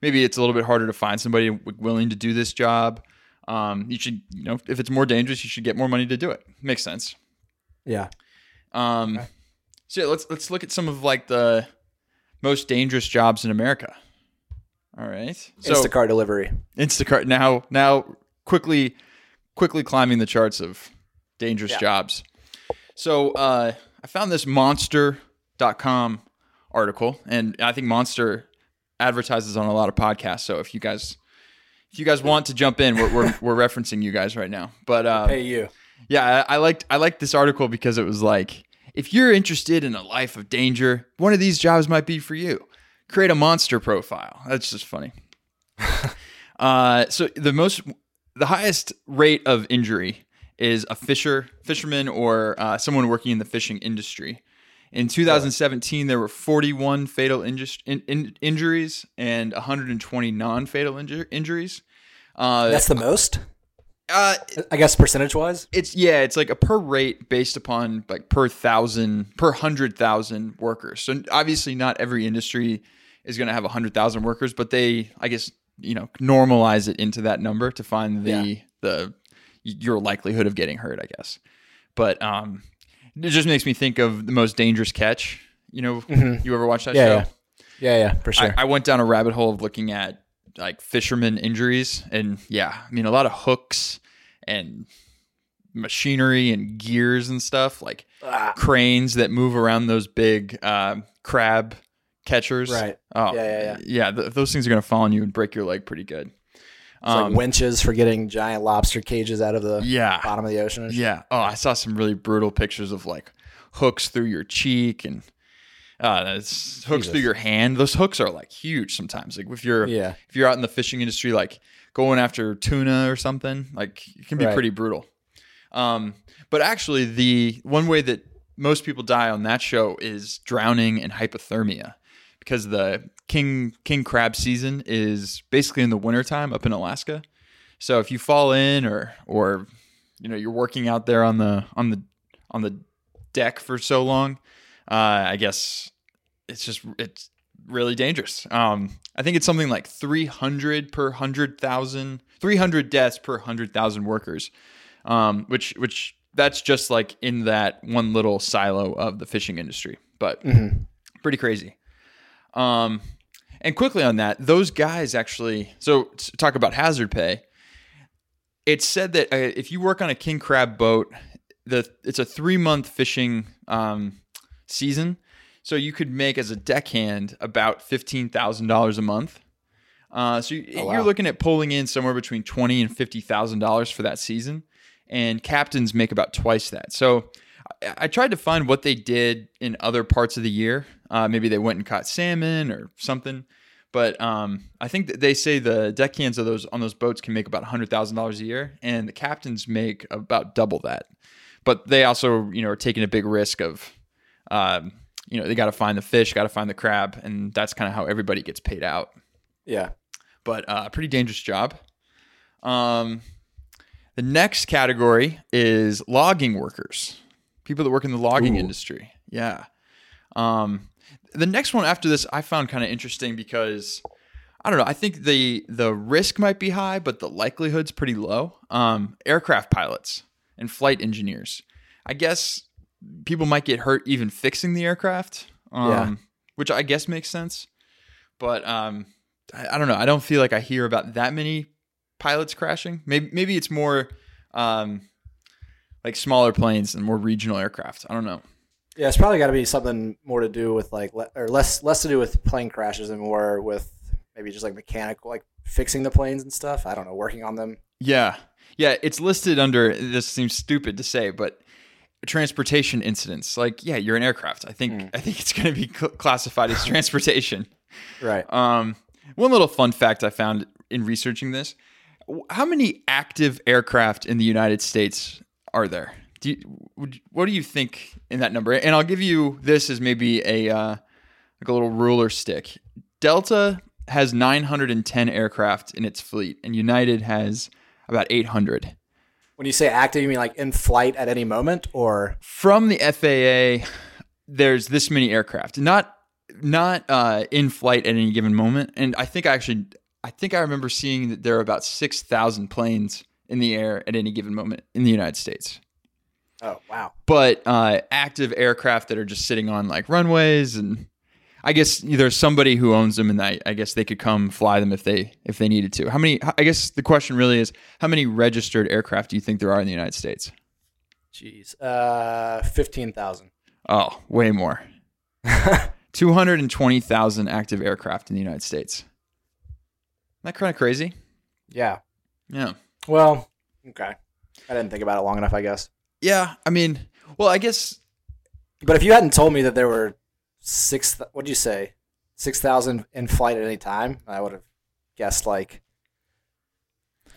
[SPEAKER 2] maybe it's a little bit harder to find somebody willing to do this job. Um, you should, you know, if it's more dangerous, you should get more money to do it. Makes sense.
[SPEAKER 1] yeah,
[SPEAKER 2] Um, so yeah, let's let's look at some of like the most dangerous jobs in America. All right, so
[SPEAKER 1] Instacart delivery.
[SPEAKER 2] Instacart now now quickly quickly climbing the charts of dangerous
[SPEAKER 1] Yeah.
[SPEAKER 2] jobs. So uh, I found this monster.com article and I think Monster advertises on a lot of podcasts. So if you guys if you guys want to jump in, we're we're, we're referencing you guys right now. But uh,
[SPEAKER 1] Pay you.
[SPEAKER 2] yeah, I, I liked I liked this article because it was like, if you're interested in a life of danger, one of these jobs might be for you. Create a monster profile. That's just funny. uh, so the most, the highest rate of injury is a fisher, fisherman, or uh, someone working in the fishing industry. In 2017, there were 41 fatal injus- in, in, injuries and 120 non-fatal inju- injuries. Uh,
[SPEAKER 1] That's the most,
[SPEAKER 2] uh,
[SPEAKER 1] I guess, percentage wise.
[SPEAKER 2] it's yeah, it's like a per rate based upon like per thousand per hundred thousand workers. So obviously, not every industry is going to have a hundred thousand workers, but they, I guess, you know, normalize it into that number to find the
[SPEAKER 1] Yeah.
[SPEAKER 2] the your likelihood of getting hurt. I guess, but um, it just makes me think of the most dangerous catch. You know, you ever watch that
[SPEAKER 1] Yeah,
[SPEAKER 2] show?
[SPEAKER 1] yeah. Yeah, yeah, for sure.
[SPEAKER 2] I, I went down a rabbit hole of looking at like fishermen injuries, and yeah, I mean a lot of hooks and machinery and gears and stuff, like
[SPEAKER 1] Ah.
[SPEAKER 2] cranes that move around those big uh, crab catchers.
[SPEAKER 1] Right.
[SPEAKER 2] Oh,
[SPEAKER 1] Yeah, yeah, yeah.
[SPEAKER 2] yeah. th- those things are gonna fall on you and break your leg pretty good.
[SPEAKER 1] It's like winches for getting giant lobster cages out of the
[SPEAKER 2] Um, Yeah.
[SPEAKER 1] bottom of the ocean.
[SPEAKER 2] Yeah. Oh, I saw some really brutal pictures of like hooks through your cheek and uh, it's hooks
[SPEAKER 1] Jesus.
[SPEAKER 2] through your hand. Those hooks are like huge sometimes. Like if you're
[SPEAKER 1] Yeah.
[SPEAKER 2] if you're out in the fishing industry, like going after tuna or something, like it can be
[SPEAKER 1] Right.
[SPEAKER 2] pretty brutal. Um, but actually, the one way that most people die on that show is drowning and hypothermia because the king king crab season is basically in the wintertime up in Alaska. So if you fall in or or you know you're working out there on the on the on the deck for so long, uh, I guess it's just it's really dangerous. Um, I think it's something like 300 per 100,000, 300 deaths per 100,000 workers, um, which which that's just like in that one little silo of the fishing industry, but pretty crazy. Um, and quickly on that, those guys actually. So talk about hazard pay. It's said that uh, if you work on a king crab boat, the it's a three month fishing um, season, so you could make as a deckhand about fifteen thousand dollars a month. Uh, so you,
[SPEAKER 1] Oh, wow.
[SPEAKER 2] you're looking at pulling in somewhere between twenty and fifty thousand dollars for that season, and captains make about twice that. So I, I tried to find what they did in other parts of the year. Uh, maybe they went and caught salmon or something. But um, I think that they say the deckhands of those on those boats can make about hundred thousand dollars a year, and the captains make about double that. But they also, you know, are taking a big risk of, um, you know, they got to find the fish, got to find the crab, and that's kind of how everybody gets paid out.
[SPEAKER 1] Yeah.
[SPEAKER 2] But uh, pretty dangerous job. Um, the next category is logging workers, people that work in the logging
[SPEAKER 1] Ooh.
[SPEAKER 2] industry. Yeah. Um, the next one after this I found kind of interesting because I don't know. I think the the risk might be high, but the likelihood's pretty low. Um, aircraft pilots and flight engineers. I guess people might get hurt even fixing the aircraft. Um,
[SPEAKER 1] Yeah.
[SPEAKER 2] which I guess makes sense. But um, I, I don't know. I don't feel like I hear about that many pilots crashing. Maybe maybe it's more um, like smaller planes and more regional aircraft. I don't know.
[SPEAKER 1] Yeah, it's probably got to be something more to do with like, le- or less less to do with plane crashes and more with maybe just like mechanical, like fixing the planes and stuff. I don't know, working on them.
[SPEAKER 2] Yeah. Yeah, it's listed under this seems stupid to say, but transportation incidents. Like, yeah, you're an aircraft. I think I think it's going to be cl- classified as transportation.
[SPEAKER 1] Right.
[SPEAKER 2] Um, one little fun fact I found in researching this: how many active aircraft in the United States are there? Do you, would, what do you think in that number? And I'll give you this as maybe a uh, like a little ruler stick. Delta has 910 aircraft in its fleet, and United has about 800.
[SPEAKER 1] when you say active, you mean like in flight at any moment, or
[SPEAKER 2] From the FAA, there's this many aircraft, not not uh, in flight at any given moment. And I think I actually, I think I remember seeing that there are about 6,000 planes in the air at any given moment in the United States.
[SPEAKER 1] Oh wow,
[SPEAKER 2] but uh, active aircraft that are just sitting on like runways and I guess there's somebody who owns them and I, I guess they could come fly them if they if they needed to. How many? I guess the question really is how many registered aircraft do you think there are in the United States?
[SPEAKER 1] jeez, uh, fifteen thousand.
[SPEAKER 2] Oh, way more. Two hundred and twenty thousand active aircraft in the United States. Isn't that kind of crazy?
[SPEAKER 1] Yeah.
[SPEAKER 2] Yeah.
[SPEAKER 1] Well, okay. I didn't think about it long enough, I guess.
[SPEAKER 2] Yeah. I mean, well, I guess
[SPEAKER 1] But if you hadn't told me that there were six, what did you say, six thousand in flight at any time, I would have guessed like,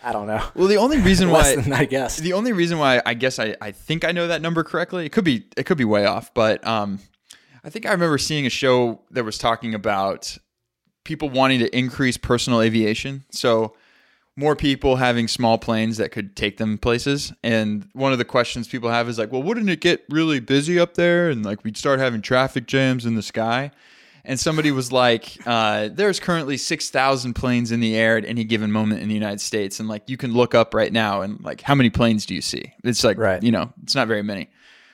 [SPEAKER 1] I don't know,
[SPEAKER 2] well the only reason why
[SPEAKER 1] than I guess
[SPEAKER 2] The only reason why I guess I, I think I know that number correctly, it could be it could be way off, but um, I think I remember seeing a show that was talking about people wanting to increase personal aviation. So more people having small planes that could take them places. And one of the questions people have is like, well, wouldn't it get really busy up there? And like we'd start having traffic jams in the sky. And somebody was like, uh, there's currently 6,000 planes in the air at any given moment in the United States. And like, you can look up right now and like, how many planes do you see? It's like,
[SPEAKER 1] Right.
[SPEAKER 2] you know, it's not very many.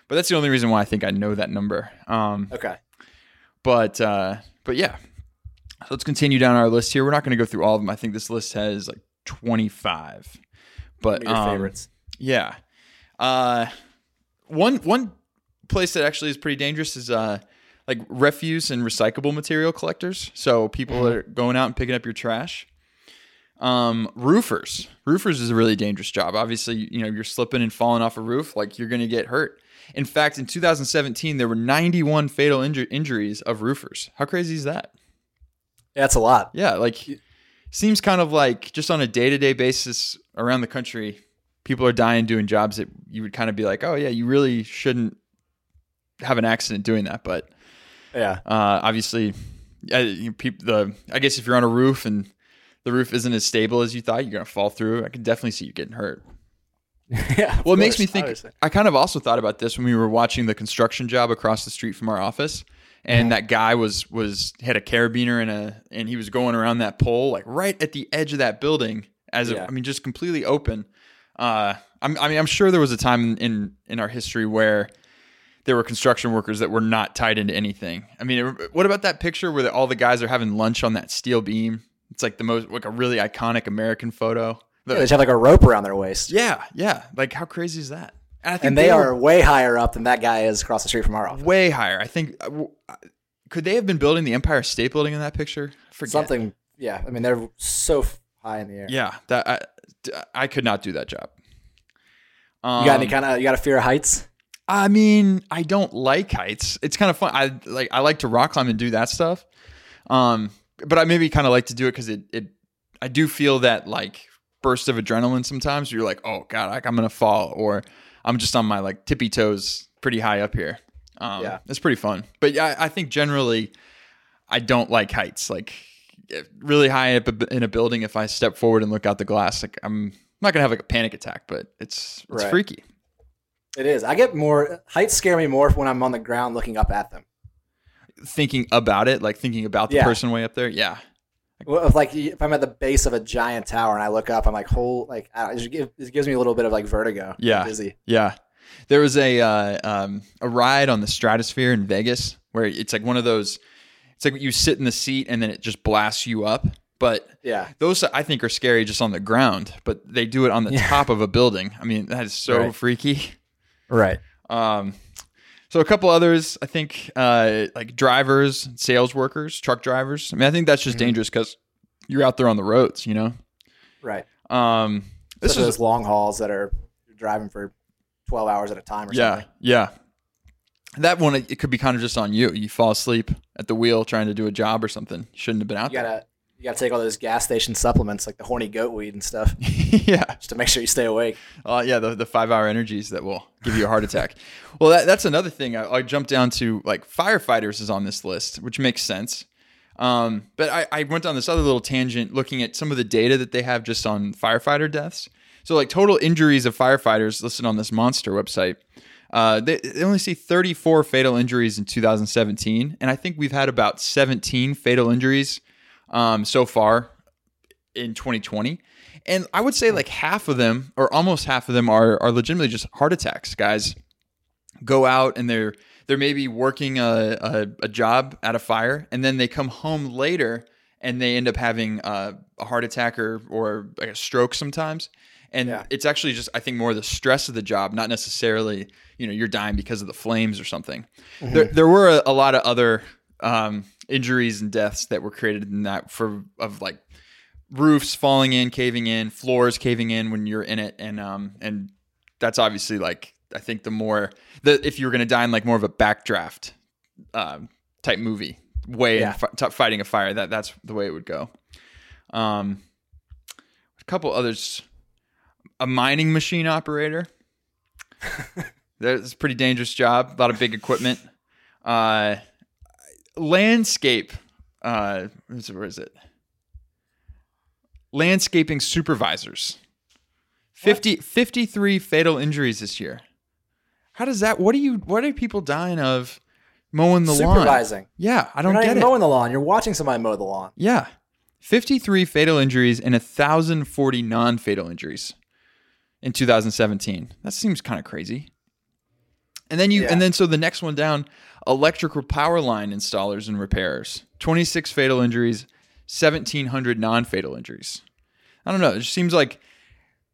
[SPEAKER 2] But that's the only reason why I think I know that number. Um,
[SPEAKER 1] okay.
[SPEAKER 2] but, uh, but yeah. So let's continue down our list here. We're not going to go through all of them. I think this list has like 25. But,
[SPEAKER 1] your
[SPEAKER 2] um,
[SPEAKER 1] favorites?
[SPEAKER 2] yeah. Uh, one one place that actually is pretty dangerous is uh, like refuse and recyclable material collectors. So people that are going out and picking up your trash. Um, roofers. Roofers is a really dangerous job. Obviously, you know, you're slipping and falling off a roof, like you're going to get hurt. In fact, in 2017, there were 91 fatal inju- injuries of roofers. How crazy is that?
[SPEAKER 1] That's a lot.
[SPEAKER 2] Yeah, like seems kind of like just on a day to day basis around the country, people are dying doing jobs that you would kind of be like, oh yeah, you really shouldn't have an accident doing that. But
[SPEAKER 1] Yeah.
[SPEAKER 2] uh, obviously, yeah, you, the I guess if you're on a roof and the roof isn't as stable as you thought, you're gonna fall through. I can definitely see you getting hurt.
[SPEAKER 1] yeah.
[SPEAKER 2] Well, it makes me think.
[SPEAKER 1] obviously.
[SPEAKER 2] I kind of also thought about this when we were watching the construction job across the street from our office, and that guy was was had a carabiner and a and he was going around that pole like right at the edge of that building as
[SPEAKER 1] Yeah.
[SPEAKER 2] a, I mean just completely open. Uh, I'm, I mean I'm sure there was a time in in our history where there were construction workers that were not tied into anything. I mean, what about that picture where all the guys are having lunch on that steel beam? It's like the most like a really iconic American photo. The-
[SPEAKER 1] Yeah, they just have like a rope around their waist.
[SPEAKER 2] yeah, yeah. Like how crazy is that? And I think
[SPEAKER 1] And they
[SPEAKER 2] were
[SPEAKER 1] are way higher up than that guy is across the street from our office.
[SPEAKER 2] way higher. I think. uh, uh, Could they have been building the Empire State Building in that picture? Forget.
[SPEAKER 1] Something, yeah. I mean, they're so high in the air.
[SPEAKER 2] Yeah, that I, I could not do that job. Um,
[SPEAKER 1] You got any kind of, you got a fear of heights?
[SPEAKER 2] I mean, I don't like heights. It's kind of fun. I like I like to rock climb and do that stuff. Um, but I maybe kind of like to do it because it it I do feel that like burst of adrenaline sometimes. You're like, oh god, like I'm gonna fall, or I'm just on my like tippy toes, pretty high up here. Um,
[SPEAKER 1] Yeah.
[SPEAKER 2] it's pretty fun. But yeah, I, think generally, I don't like heights. Like really high up in a building, if I step forward and look out the glass, like I'm not gonna have like a panic attack, but it's it's
[SPEAKER 1] Right.
[SPEAKER 2] freaky.
[SPEAKER 1] It is. I get more, heights scare me more when I'm on the ground looking up at them.
[SPEAKER 2] thinking about it, like thinking about the
[SPEAKER 1] Yeah.
[SPEAKER 2] person way up there. Yeah.
[SPEAKER 1] Well, If like if I'm at the base of a giant tower and I look up, I'm like, whole like I don't, it, just it gives me a little bit of like vertigo.
[SPEAKER 2] Yeah.
[SPEAKER 1] Dizzy.
[SPEAKER 2] Yeah. There was a uh, um, a ride on the Stratosphere in Vegas where it's like one of those. It's like you sit in the seat and then it just blasts you up. But
[SPEAKER 1] Yeah,
[SPEAKER 2] those I think are scary just on the ground. But they do it on the
[SPEAKER 1] Yeah.
[SPEAKER 2] top of a building. I mean that is so
[SPEAKER 1] Right.
[SPEAKER 2] freaky.
[SPEAKER 1] right.
[SPEAKER 2] Um, So a couple others, I think, uh, like drivers, sales workers, truck drivers. I mean, I think that's just
[SPEAKER 1] Mhm.
[SPEAKER 2] dangerous because you're out there on the roads, you know.
[SPEAKER 1] Right.
[SPEAKER 2] Um, this
[SPEAKER 1] This
[SPEAKER 2] is
[SPEAKER 1] those long hauls that are driving for 12 hours at a time or
[SPEAKER 2] yeah,
[SPEAKER 1] something.
[SPEAKER 2] yeah. That one, it could be kind of just on you. You fall asleep at the wheel trying to do a job or something. You shouldn't have been out
[SPEAKER 1] You gotta you gotta take all those gas station supplements like the horny goat weed and stuff
[SPEAKER 2] yeah,
[SPEAKER 1] just to make sure you stay awake.
[SPEAKER 2] uh, yeah. The, the five hour energies that will give you a heart attack. well, that, that's another thing. I, I jumped down to like firefighters is on this list, which makes sense. Um, but I, I went down this other little tangent looking at some of the data that they have just on firefighter deaths. So, like total injuries of firefighters listed on this monster website. Uh, they, they only see 34 fatal injuries in 2017, and I think we've had about 17 fatal injuries um, so far in 2020. And I would say like half of them, or almost half of them, are are legitimately just heart attacks. Guys go out and they're they're maybe working a, a, a job at a fire, and then they come home later and they end up having uh, a heart attack or or like a stroke sometimes. And
[SPEAKER 1] Yeah.
[SPEAKER 2] it's actually just I think more the stress of the job, not necessarily you know you're dying because of the flames or something. There there were a, a lot of other um, injuries and deaths that were created in that for of like roofs falling in, caving in, floors caving in when you're in it, and um and that's obviously like I think the more the if you were going to die in like more of a backdraft um, type movie way
[SPEAKER 1] Yeah.
[SPEAKER 2] in fi- fighting a fire that that's the way it would go. Um, a couple others, a mining machine operator. That's a pretty dangerous job. A lot of big equipment. Uh, landscape. Uh, where is it- where is it? Landscaping supervisors. 50, 53 fatal injuries this year. How does that? What are you? What are people dying of mowing the lawn?
[SPEAKER 1] Supervising.
[SPEAKER 2] Yeah, I
[SPEAKER 1] You're
[SPEAKER 2] don't
[SPEAKER 1] not
[SPEAKER 2] get it.
[SPEAKER 1] mowing the lawn. You're watching somebody mow the lawn.
[SPEAKER 2] Yeah. 53 fatal injuries and 1,040 non fatal injuries in 2017. That seems kind of crazy. And then you,
[SPEAKER 1] Yeah.
[SPEAKER 2] and then so the next one down electrical power line installers and repairers 26 fatal injuries, 1,700 non fatal injuries. I don't know. It just seems like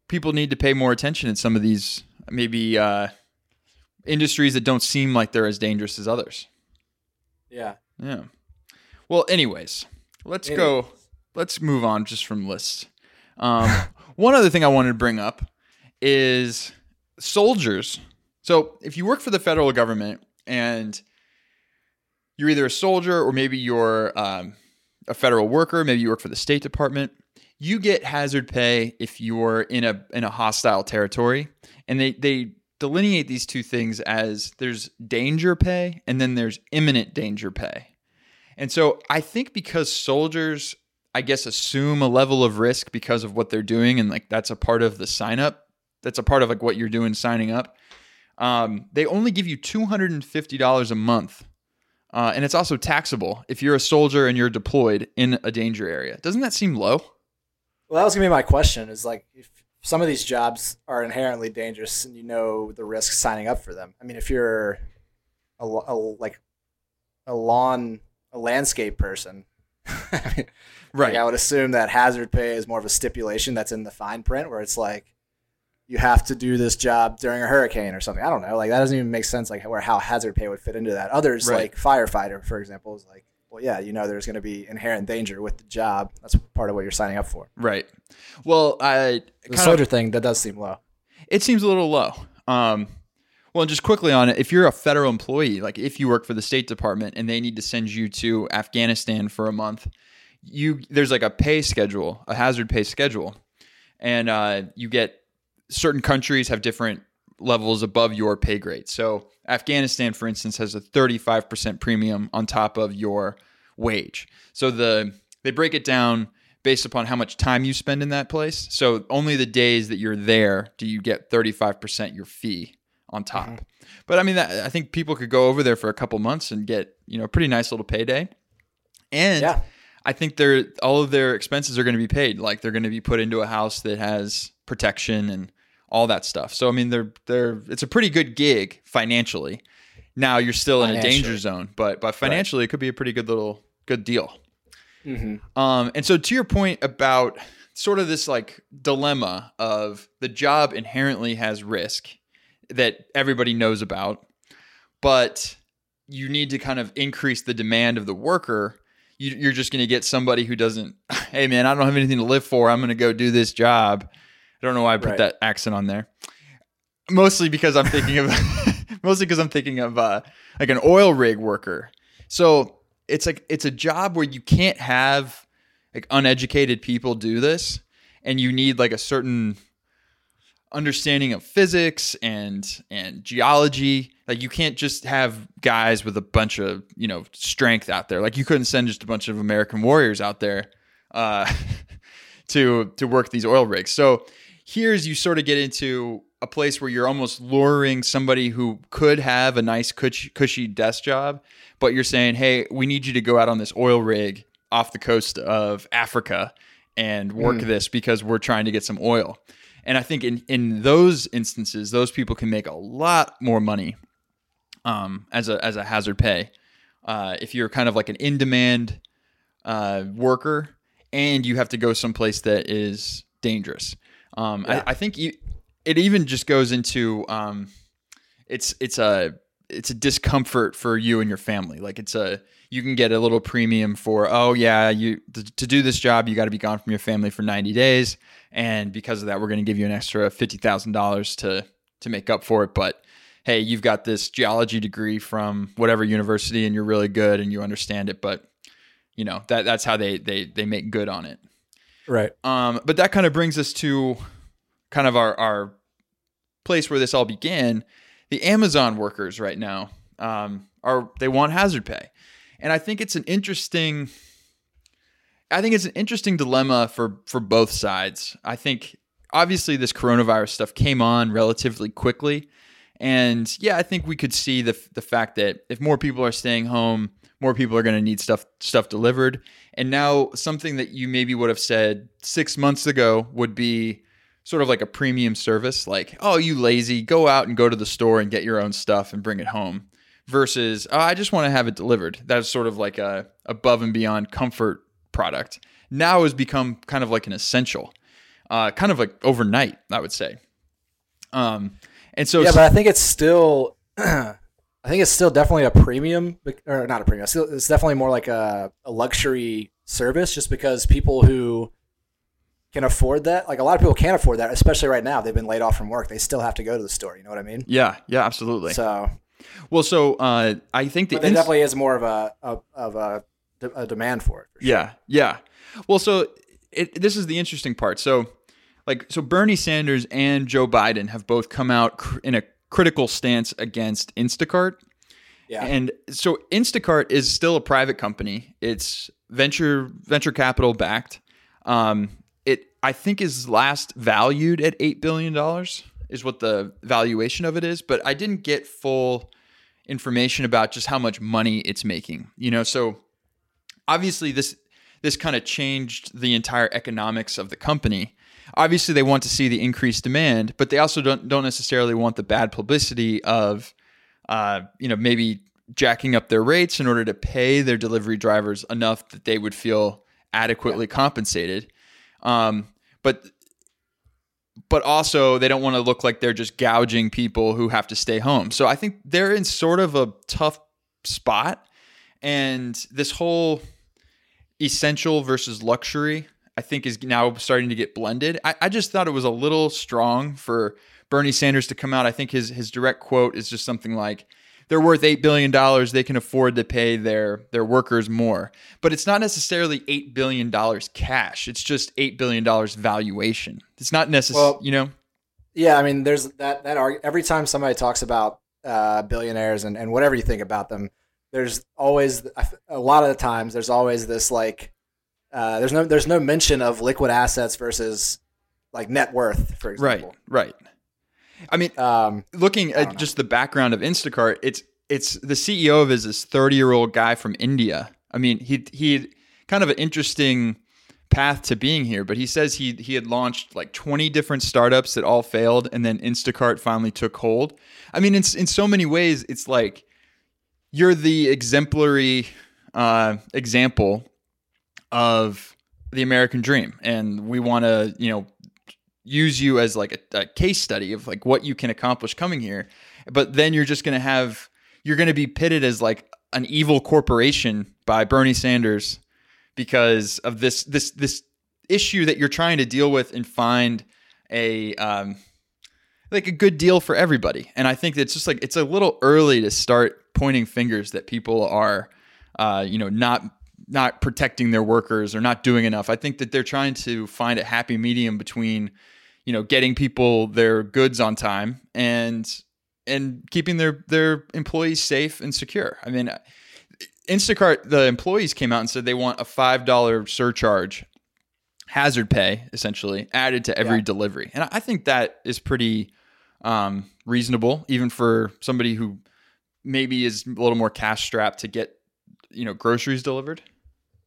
[SPEAKER 2] people need to pay more attention in some of these maybe uh, industries that don't seem like they're as dangerous as others.
[SPEAKER 1] Yeah.
[SPEAKER 2] Yeah. Well, anyways, let's go. Let's move on just from lists. Um, one other thing I wanted to bring up is soldiers. So, if you work for the federal government and you're either a soldier or maybe you're um, a federal worker, maybe you work for the State Department, you get hazard pay if you're in a in a hostile territory, and they they delineate these two things as there's danger pay and then there's imminent danger pay. And so I think because soldiers, I guess, assume a level of risk because of what they're doing, and like that's a part of the sign up, that's a part of like what you're doing signing up. Um, they only give you two hundred and fifty dollars a month, uh, and it's also taxable if you're a soldier and you're deployed in a danger area. Doesn't that seem low?
[SPEAKER 1] Well, that was gonna be my question. Is like if some of these jobs are inherently dangerous and you know the risks signing up for them. I mean, if you're a, a like a lawn a landscape person, I mean, like, I would assume that hazard pay is more of a stipulation that's in the fine print where it's like you have to do this job during a hurricane or something. I don't know. Like that doesn't even make sense. Like where how hazard pay would fit into that. Others
[SPEAKER 2] Right.
[SPEAKER 1] like firefighter, for example, is like, well, yeah, you know, there's going to be inherent danger with the job. That's part of what you're signing up for.
[SPEAKER 2] Right. Well, I
[SPEAKER 1] The soldier
[SPEAKER 2] of,
[SPEAKER 1] thing that does seem low.
[SPEAKER 2] it seems a little low. Um, well, and just quickly on it, if you're a federal employee, like if you work for the State Department and they need to send you to Afghanistan for a month, you there's like a pay schedule, a hazard pay schedule, and uh, you get certain countries have different levels above your pay grade. So Afghanistan, for instance, has a 35% premium on top of your wage. So the they break it down based upon how much time you spend in that place. So only the days that you're there do you get 35% your fee on top. Mm-hmm. But I mean, that, I think people could go over there for a couple months and get you know a pretty nice little payday. And
[SPEAKER 1] Yeah.
[SPEAKER 2] I think they're all of their expenses are going to be paid. Like they're going to be put into a house that has protection and all that stuff. So I mean, they're they're it's a pretty good gig financially. Now you're still in a danger zone, but but financially it could be a pretty good little good deal.
[SPEAKER 1] Mm-hmm.
[SPEAKER 2] Um, and so to your point about sort of this like dilemma of the job inherently has risk that everybody knows about, but you need to kind of increase the demand of the worker. You, you're just going to get somebody who doesn't. Hey man, I don't have anything to live for. I'm going to go do this job. I don't know why I put
[SPEAKER 1] Right.
[SPEAKER 2] that accent on there. Mostly because I'm thinking of mostly because I'm thinking of uh, like an oil rig worker. So it's like it's a job where you can't have like uneducated people do this, and you need like a certain understanding of physics and and geology. Like you can't just have guys with a bunch of you know strength out there. Like you couldn't send just a bunch of American warriors out there uh, to to work these oil rigs. So here's you sort of get into a place where you're almost luring somebody who could have a nice cushy, cushy desk job, but you're saying, hey, we need you to go out on this oil rig off the coast of Africa and work this because we're trying to get some oil. And I think in, in those instances, those people can make a lot more money um, as a as a hazard pay. Uh, if you're kind of like an in demand uh, worker and you have to go someplace that is dangerous. Um,
[SPEAKER 1] Yeah.
[SPEAKER 2] I, I think you, it even just goes into um, it's it's a it's a discomfort for you and your family. Like it's a you can get a little premium for oh yeah you th- to do this job you got to be gone from your family for 90 days and because of that we're going to give you an extra $50,000 to to make up for it but hey you've got this geology degree from whatever university and you're really good and you understand it but you know that that's how they they they make good on it
[SPEAKER 1] Right.
[SPEAKER 2] um, but that kind of brings us to kind of our, our place where this all began. The Amazon workers right now um, are they want hazard pay, and I think it's an interesting. I think it's an interesting dilemma for for both sides. I think obviously this coronavirus stuff came on relatively quickly, and yeah, I think we could see the the fact that if more people are staying home, more people are going to need stuff stuff delivered. And now something that you maybe would have said six months ago would be sort of like a premium service, like oh you lazy, go out and go to the store and get your own stuff and bring it home. Versus, oh, I just want to have it delivered. That's sort of like a above and beyond comfort product. Now has become kind of like an essential, uh, kind of like overnight, I would say. Um, and so
[SPEAKER 1] yeah, but I think it's still, I think it's still definitely a premium, or not a premium. It's, definitely more like a, a luxury service, just because people who can afford that, like a lot of people can't afford that, especially right now. They've been laid off from work. They still have to go to the store. You know what I mean?
[SPEAKER 2] yeah, yeah, absolutely.
[SPEAKER 1] So,
[SPEAKER 2] well, so uh, I think the
[SPEAKER 1] there
[SPEAKER 2] ins-
[SPEAKER 1] definitely is more of a, a of a, a demand for it. For sure.
[SPEAKER 2] Yeah, yeah. Well, so it, this is the interesting part. So, like, so Bernie Sanders and Joe Biden have both come out cr- in a critical stance against Instacart.
[SPEAKER 1] Yeah.
[SPEAKER 2] And so Instacart is still a private company. It's venture venture capital backed. Um, it I think is last valued at eight billion dollars is what the valuation of it is, but I didn't get full information about just how much money it's making. You know, so obviously this this kind of changed the entire economics of the company. Obviously, they want to see the increased demand, but they also don't don't necessarily want the bad publicity of, uh, you know, maybe jacking up their rates in order to pay their delivery drivers enough that they would feel adequately compensated. Um, but but also they don't want to look like they're just gouging people who have to stay home. So I think they're in sort of a tough spot, and this whole essential versus luxury, I think, is now starting to get blended. I, I just thought it was a little strong for Bernie Sanders to come out. I think his his direct quote is just something like, "They're worth eight billion dollars. They can afford to pay their their workers more." But it's not necessarily eight billion dollars cash. It's just eight billion dollars valuation. It's not necessarily,
[SPEAKER 1] Well-
[SPEAKER 2] you know.
[SPEAKER 1] Yeah, I mean, there's that that arg- every time somebody talks about uh, billionaires and, and whatever you think about them, there's always a lot of the times there's always this like uh, there's no there's no mention of liquid assets versus like net worth, for example.
[SPEAKER 2] right. right. I mean,
[SPEAKER 1] Um,
[SPEAKER 2] looking at just the background of Instacart, it's it's the CEO of is this 30 year old guy from India. I mean, he he kind of an interesting path to being here, but he says he he had launched like 20 different startups that all failed, and then Instacart finally took hold. I mean, in in so many ways, it's like you're the exemplary uh, example of the American dream, and we want to you know use you as like a, a case study of like what you can accomplish coming here but then you're just going to have you're going to be pitted as like an evil corporation by Bernie Sanders because of this this this issue that you're trying to deal with and find a um, like a good deal for everybody. And I think it's just like it's a little early to start pointing fingers that people are, uh, you know, not not protecting their workers or not doing enough. I think that they're trying to find a happy medium between, you know, getting people their goods on time and and keeping their their employees safe and secure. I mean, Instacart, the employees came out and said they want a five dollar surcharge, hazard pay essentially added to every
[SPEAKER 1] Yeah.
[SPEAKER 2] delivery, and I think that is pretty um, reasonable, even for somebody who maybe is a little more cash strapped to get you know groceries delivered.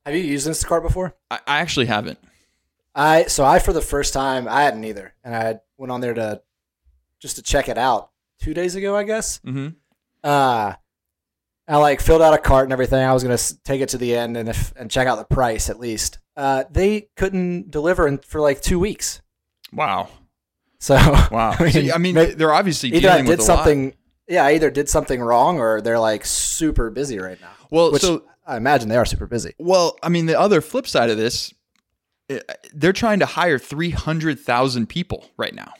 [SPEAKER 1] Have you used Instacart before?
[SPEAKER 2] I, I actually haven't.
[SPEAKER 1] I so I for the first time I hadn't either, and I went on there to just to check it out two days ago, I guess.
[SPEAKER 2] Mm-hmm.
[SPEAKER 1] Uh, I like filled out a cart and everything. I was gonna take it to the end and if, and check out the price at least. Uh, they couldn't deliver in, for like two weeks.
[SPEAKER 2] Wow,
[SPEAKER 1] So
[SPEAKER 2] wow.
[SPEAKER 1] I mean,
[SPEAKER 2] So, I mean,
[SPEAKER 1] may-
[SPEAKER 2] they're obviously
[SPEAKER 1] either I
[SPEAKER 2] dealing with
[SPEAKER 1] did
[SPEAKER 2] a lot.
[SPEAKER 1] something. Yeah, I either did something wrong or they're like super busy right now.
[SPEAKER 2] Well,
[SPEAKER 1] Which
[SPEAKER 2] so
[SPEAKER 1] I imagine they are super busy.
[SPEAKER 2] Well, I mean, the other flip side of this, eh, they're trying to hire 300,000 people right now.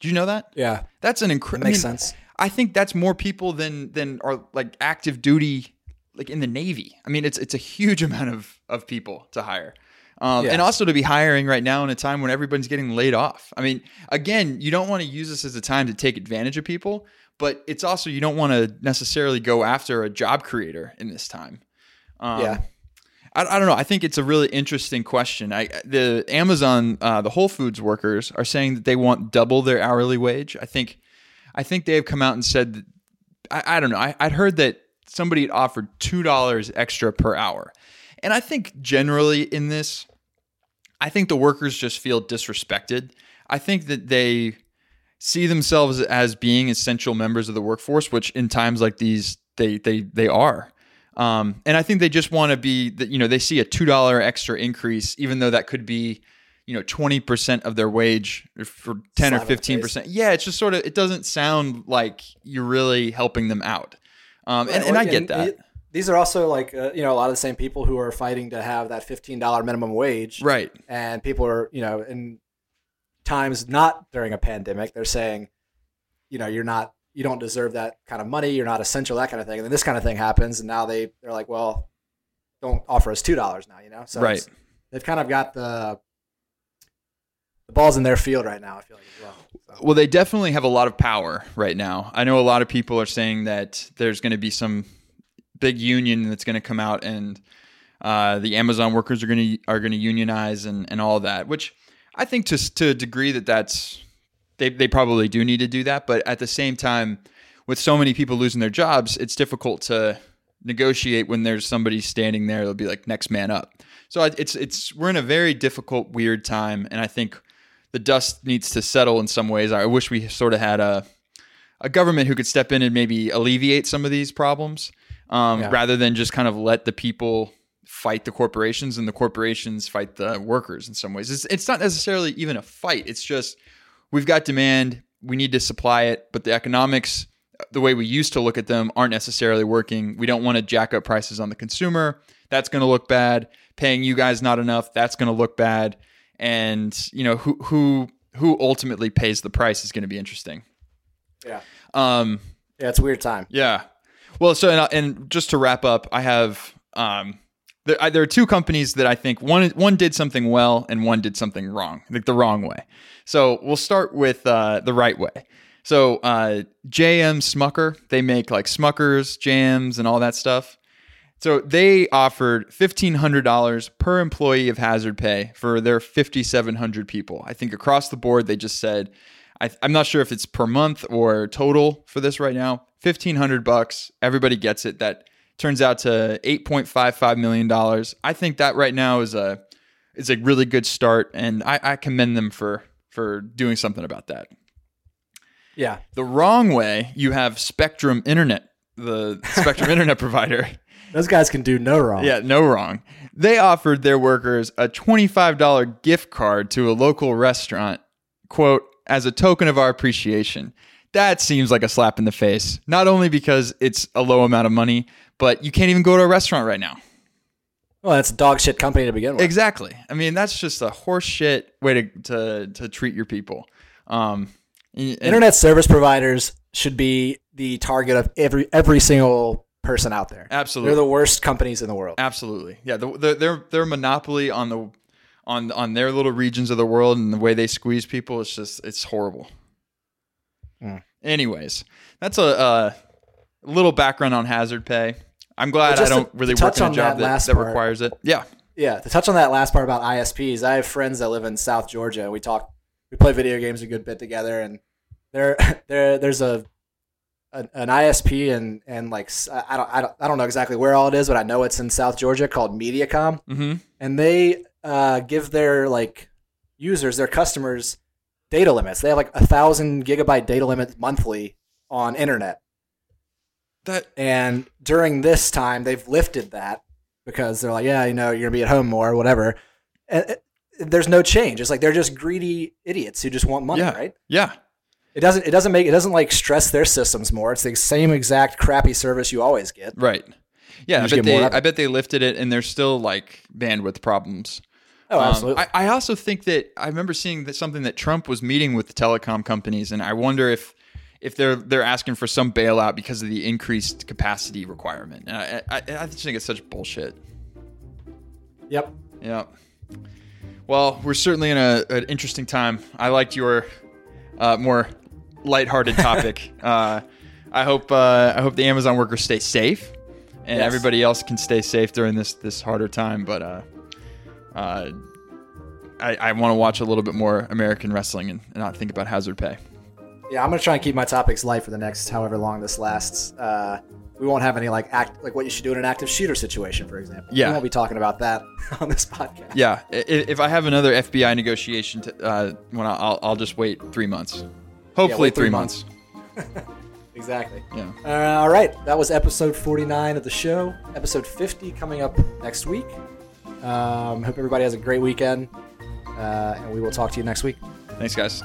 [SPEAKER 2] Do you know that?
[SPEAKER 1] Yeah,
[SPEAKER 2] That's an
[SPEAKER 1] that
[SPEAKER 2] incredible.
[SPEAKER 1] makes sense.
[SPEAKER 2] I think that's more people than than are like active duty, like in the Navy. I mean, it's it's a huge amount of of people to hire. Um,
[SPEAKER 1] Yeah.
[SPEAKER 2] And also to be hiring right now in a time when everybody's getting laid off. I mean, again, you don't want to use this as a time to take advantage of people, but it's also you don't want to necessarily go after a job creator in this time. Um,
[SPEAKER 1] Yeah.
[SPEAKER 2] I, I don't know. I think it's a really interesting question. I the Amazon, uh, the Whole Foods workers are saying that they want double their hourly wage. I think, I think they have come out and said, that, I, I don't know. I, I'd heard that somebody had offered two dollars extra per hour, and I think generally in this, I think the workers just feel disrespected. I think that they see themselves as being essential members of the workforce, which in times like these they they they are. Um, and I think they just want to be that you know they see a two dollar extra increase, even though that could be you know twenty percent of their wage for ten or
[SPEAKER 1] Slap in
[SPEAKER 2] fifteen percent. Yeah, it's just sort of it doesn't sound like you're really helping them out. Um, and, and I get that.
[SPEAKER 1] it- these are also like uh, you know a lot of the same people who are fighting to have that fifteen dollar minimum wage,
[SPEAKER 2] right.
[SPEAKER 1] and people are you know in times not during a pandemic they're saying you know you're not you don't deserve that kind of money you're not essential that kind of thing and then this kind of thing happens and now they they're like well don't offer us two dollars now you know so
[SPEAKER 2] Right.
[SPEAKER 1] they've kind of got the the balls in their field right now i feel like as well So-
[SPEAKER 2] Well, they definitely have a lot of power right now. I know a lot of people are saying that there's going to be some big union that's going to come out and uh, the Amazon workers are going to are going to unionize and, and all that, which I think to to a degree that that's they they probably do need to do that, but at the same time, with so many people losing their jobs, it's difficult to negotiate when there's somebody standing there. They'll be like next man up. So it's it's we're in a very difficult, weird time, and I think the dust needs to settle in some ways. I wish we sort of had a a government who could step in and maybe alleviate some of these problems, um,
[SPEAKER 1] Yeah.
[SPEAKER 2] rather than just kind of let the people fight the corporations and the corporations fight the workers. In some ways, it's it's not necessarily even a fight. It's just we've got demand, we need to supply it, but the economics. The way we used to look at them aren't necessarily working. We don't want to jack up prices on the consumer. That's going to look bad. Paying you guys not enough. That's going to look bad and you know who who who ultimately pays the price is going to be interesting.
[SPEAKER 1] yeah
[SPEAKER 2] Um,
[SPEAKER 1] yeah it's a weird time
[SPEAKER 2] yeah. Well, so and, and just to wrap up, I have um, there, I, there are two companies that I think one one did something well and one did something wrong, like the wrong way. So we'll start with uh, the right way. So uh, JM Smucker, they make like Smuckers, jams, and all that stuff. So they offered fifteen hundred dollars per employee of hazard pay for their fifty seven hundred people. I think across the board they just said, I, I'm not sure if it's per month or total for this right now. Fifteen hundred bucks, everybody gets it. That turns out to eight point five five million dollars. I think that right now is a is a really good start, and I, I commend them for for doing something about that.
[SPEAKER 1] yeah
[SPEAKER 2] The wrong way, you have Spectrum Internet, the Spectrum Internet provider.
[SPEAKER 1] those guys can do no wrong
[SPEAKER 2] Yeah, no wrong. They offered their workers a $25 gift card to a local restaurant, quote, as a token of our appreciation. that seems like a slap in the face. Not only because it's a low amount of money, but you can't even go to a restaurant right now.
[SPEAKER 1] Well, that's a dog shit company to begin with.
[SPEAKER 2] Exactly. I mean, that's just a horse shit way to to, to treat your people. Um, and-
[SPEAKER 1] Internet service providers should be the target of every every single person out there.
[SPEAKER 2] absolutely.
[SPEAKER 1] They're the worst companies in the world.
[SPEAKER 2] Absolutely, yeah. The, the, their their monopoly on the on on their little regions of the world and the way they squeeze people, it's just it's horrible.
[SPEAKER 1] Mm.
[SPEAKER 2] Anyways, that's a, uh little background on hazard pay. I'm glad I don't
[SPEAKER 1] to-
[SPEAKER 2] really
[SPEAKER 1] to
[SPEAKER 2] work in a job
[SPEAKER 1] that
[SPEAKER 2] that, that requires it. Yeah,
[SPEAKER 1] Yeah, to touch on that last part about ISPs, I have friends that live in South Georgia. We talk, we play video games a good bit together, and there, there, there's a an, an ISP and and like I don't, I don't I don't know exactly where all it is, but I know it's in South Georgia called MediaCom,
[SPEAKER 2] hmm
[SPEAKER 1] and they uh, give their like users, their customers, data limits. They have like a thousand gigabyte data limit monthly on internet.
[SPEAKER 2] That
[SPEAKER 1] And during this time, they've lifted that because they're like, yeah, you know, you're gonna be at home more, whatever. And it, there's no change. It's like they're just greedy idiots who just want money,
[SPEAKER 2] Yeah.
[SPEAKER 1] right?
[SPEAKER 2] yeah
[SPEAKER 1] It doesn't. It doesn't make. It doesn't like stress their systems more. It's the same exact crappy service you always get.
[SPEAKER 2] right. Yeah, I bet they
[SPEAKER 1] more of it.
[SPEAKER 2] I bet they lifted it, and there's still like bandwidth problems.
[SPEAKER 1] Oh,
[SPEAKER 2] Um,
[SPEAKER 1] absolutely.
[SPEAKER 2] I, I also think that I remember seeing that something that Trump was meeting with the telecom companies, and I wonder if if they're they're asking for some bailout because of the increased capacity requirement. And I I, I just think it's such bullshit.
[SPEAKER 1] yep.
[SPEAKER 2] Yeah. Well, we're certainly in a, an interesting time. I liked your uh, more lighthearted topic. uh, I hope uh, I hope the Amazon workers stay safe, and
[SPEAKER 1] Yes.
[SPEAKER 2] everybody else can stay safe during this this harder time. But uh, uh, I, I want to watch a little bit more American wrestling and, and not think about hazard pay.
[SPEAKER 1] Yeah, I'm gonna try and keep my topics light for the next however long this lasts. Uh, we won't have any like act like what you should do in an active shooter situation, for example.
[SPEAKER 2] Yeah.
[SPEAKER 1] we won't be talking about that on this podcast.
[SPEAKER 2] Yeah, if I have another FBI negotiation, to, uh, when I'll, I'll just wait three months. Hopefully,
[SPEAKER 1] wait three
[SPEAKER 2] three
[SPEAKER 1] months.
[SPEAKER 2] months.
[SPEAKER 1] Exactly.
[SPEAKER 2] Yeah.
[SPEAKER 1] Uh, all right, that was episode 49 of the show. Episode 50 coming up next week. Um, hope everybody has a great weekend, uh, and we will talk to you next week.
[SPEAKER 2] Thanks, guys.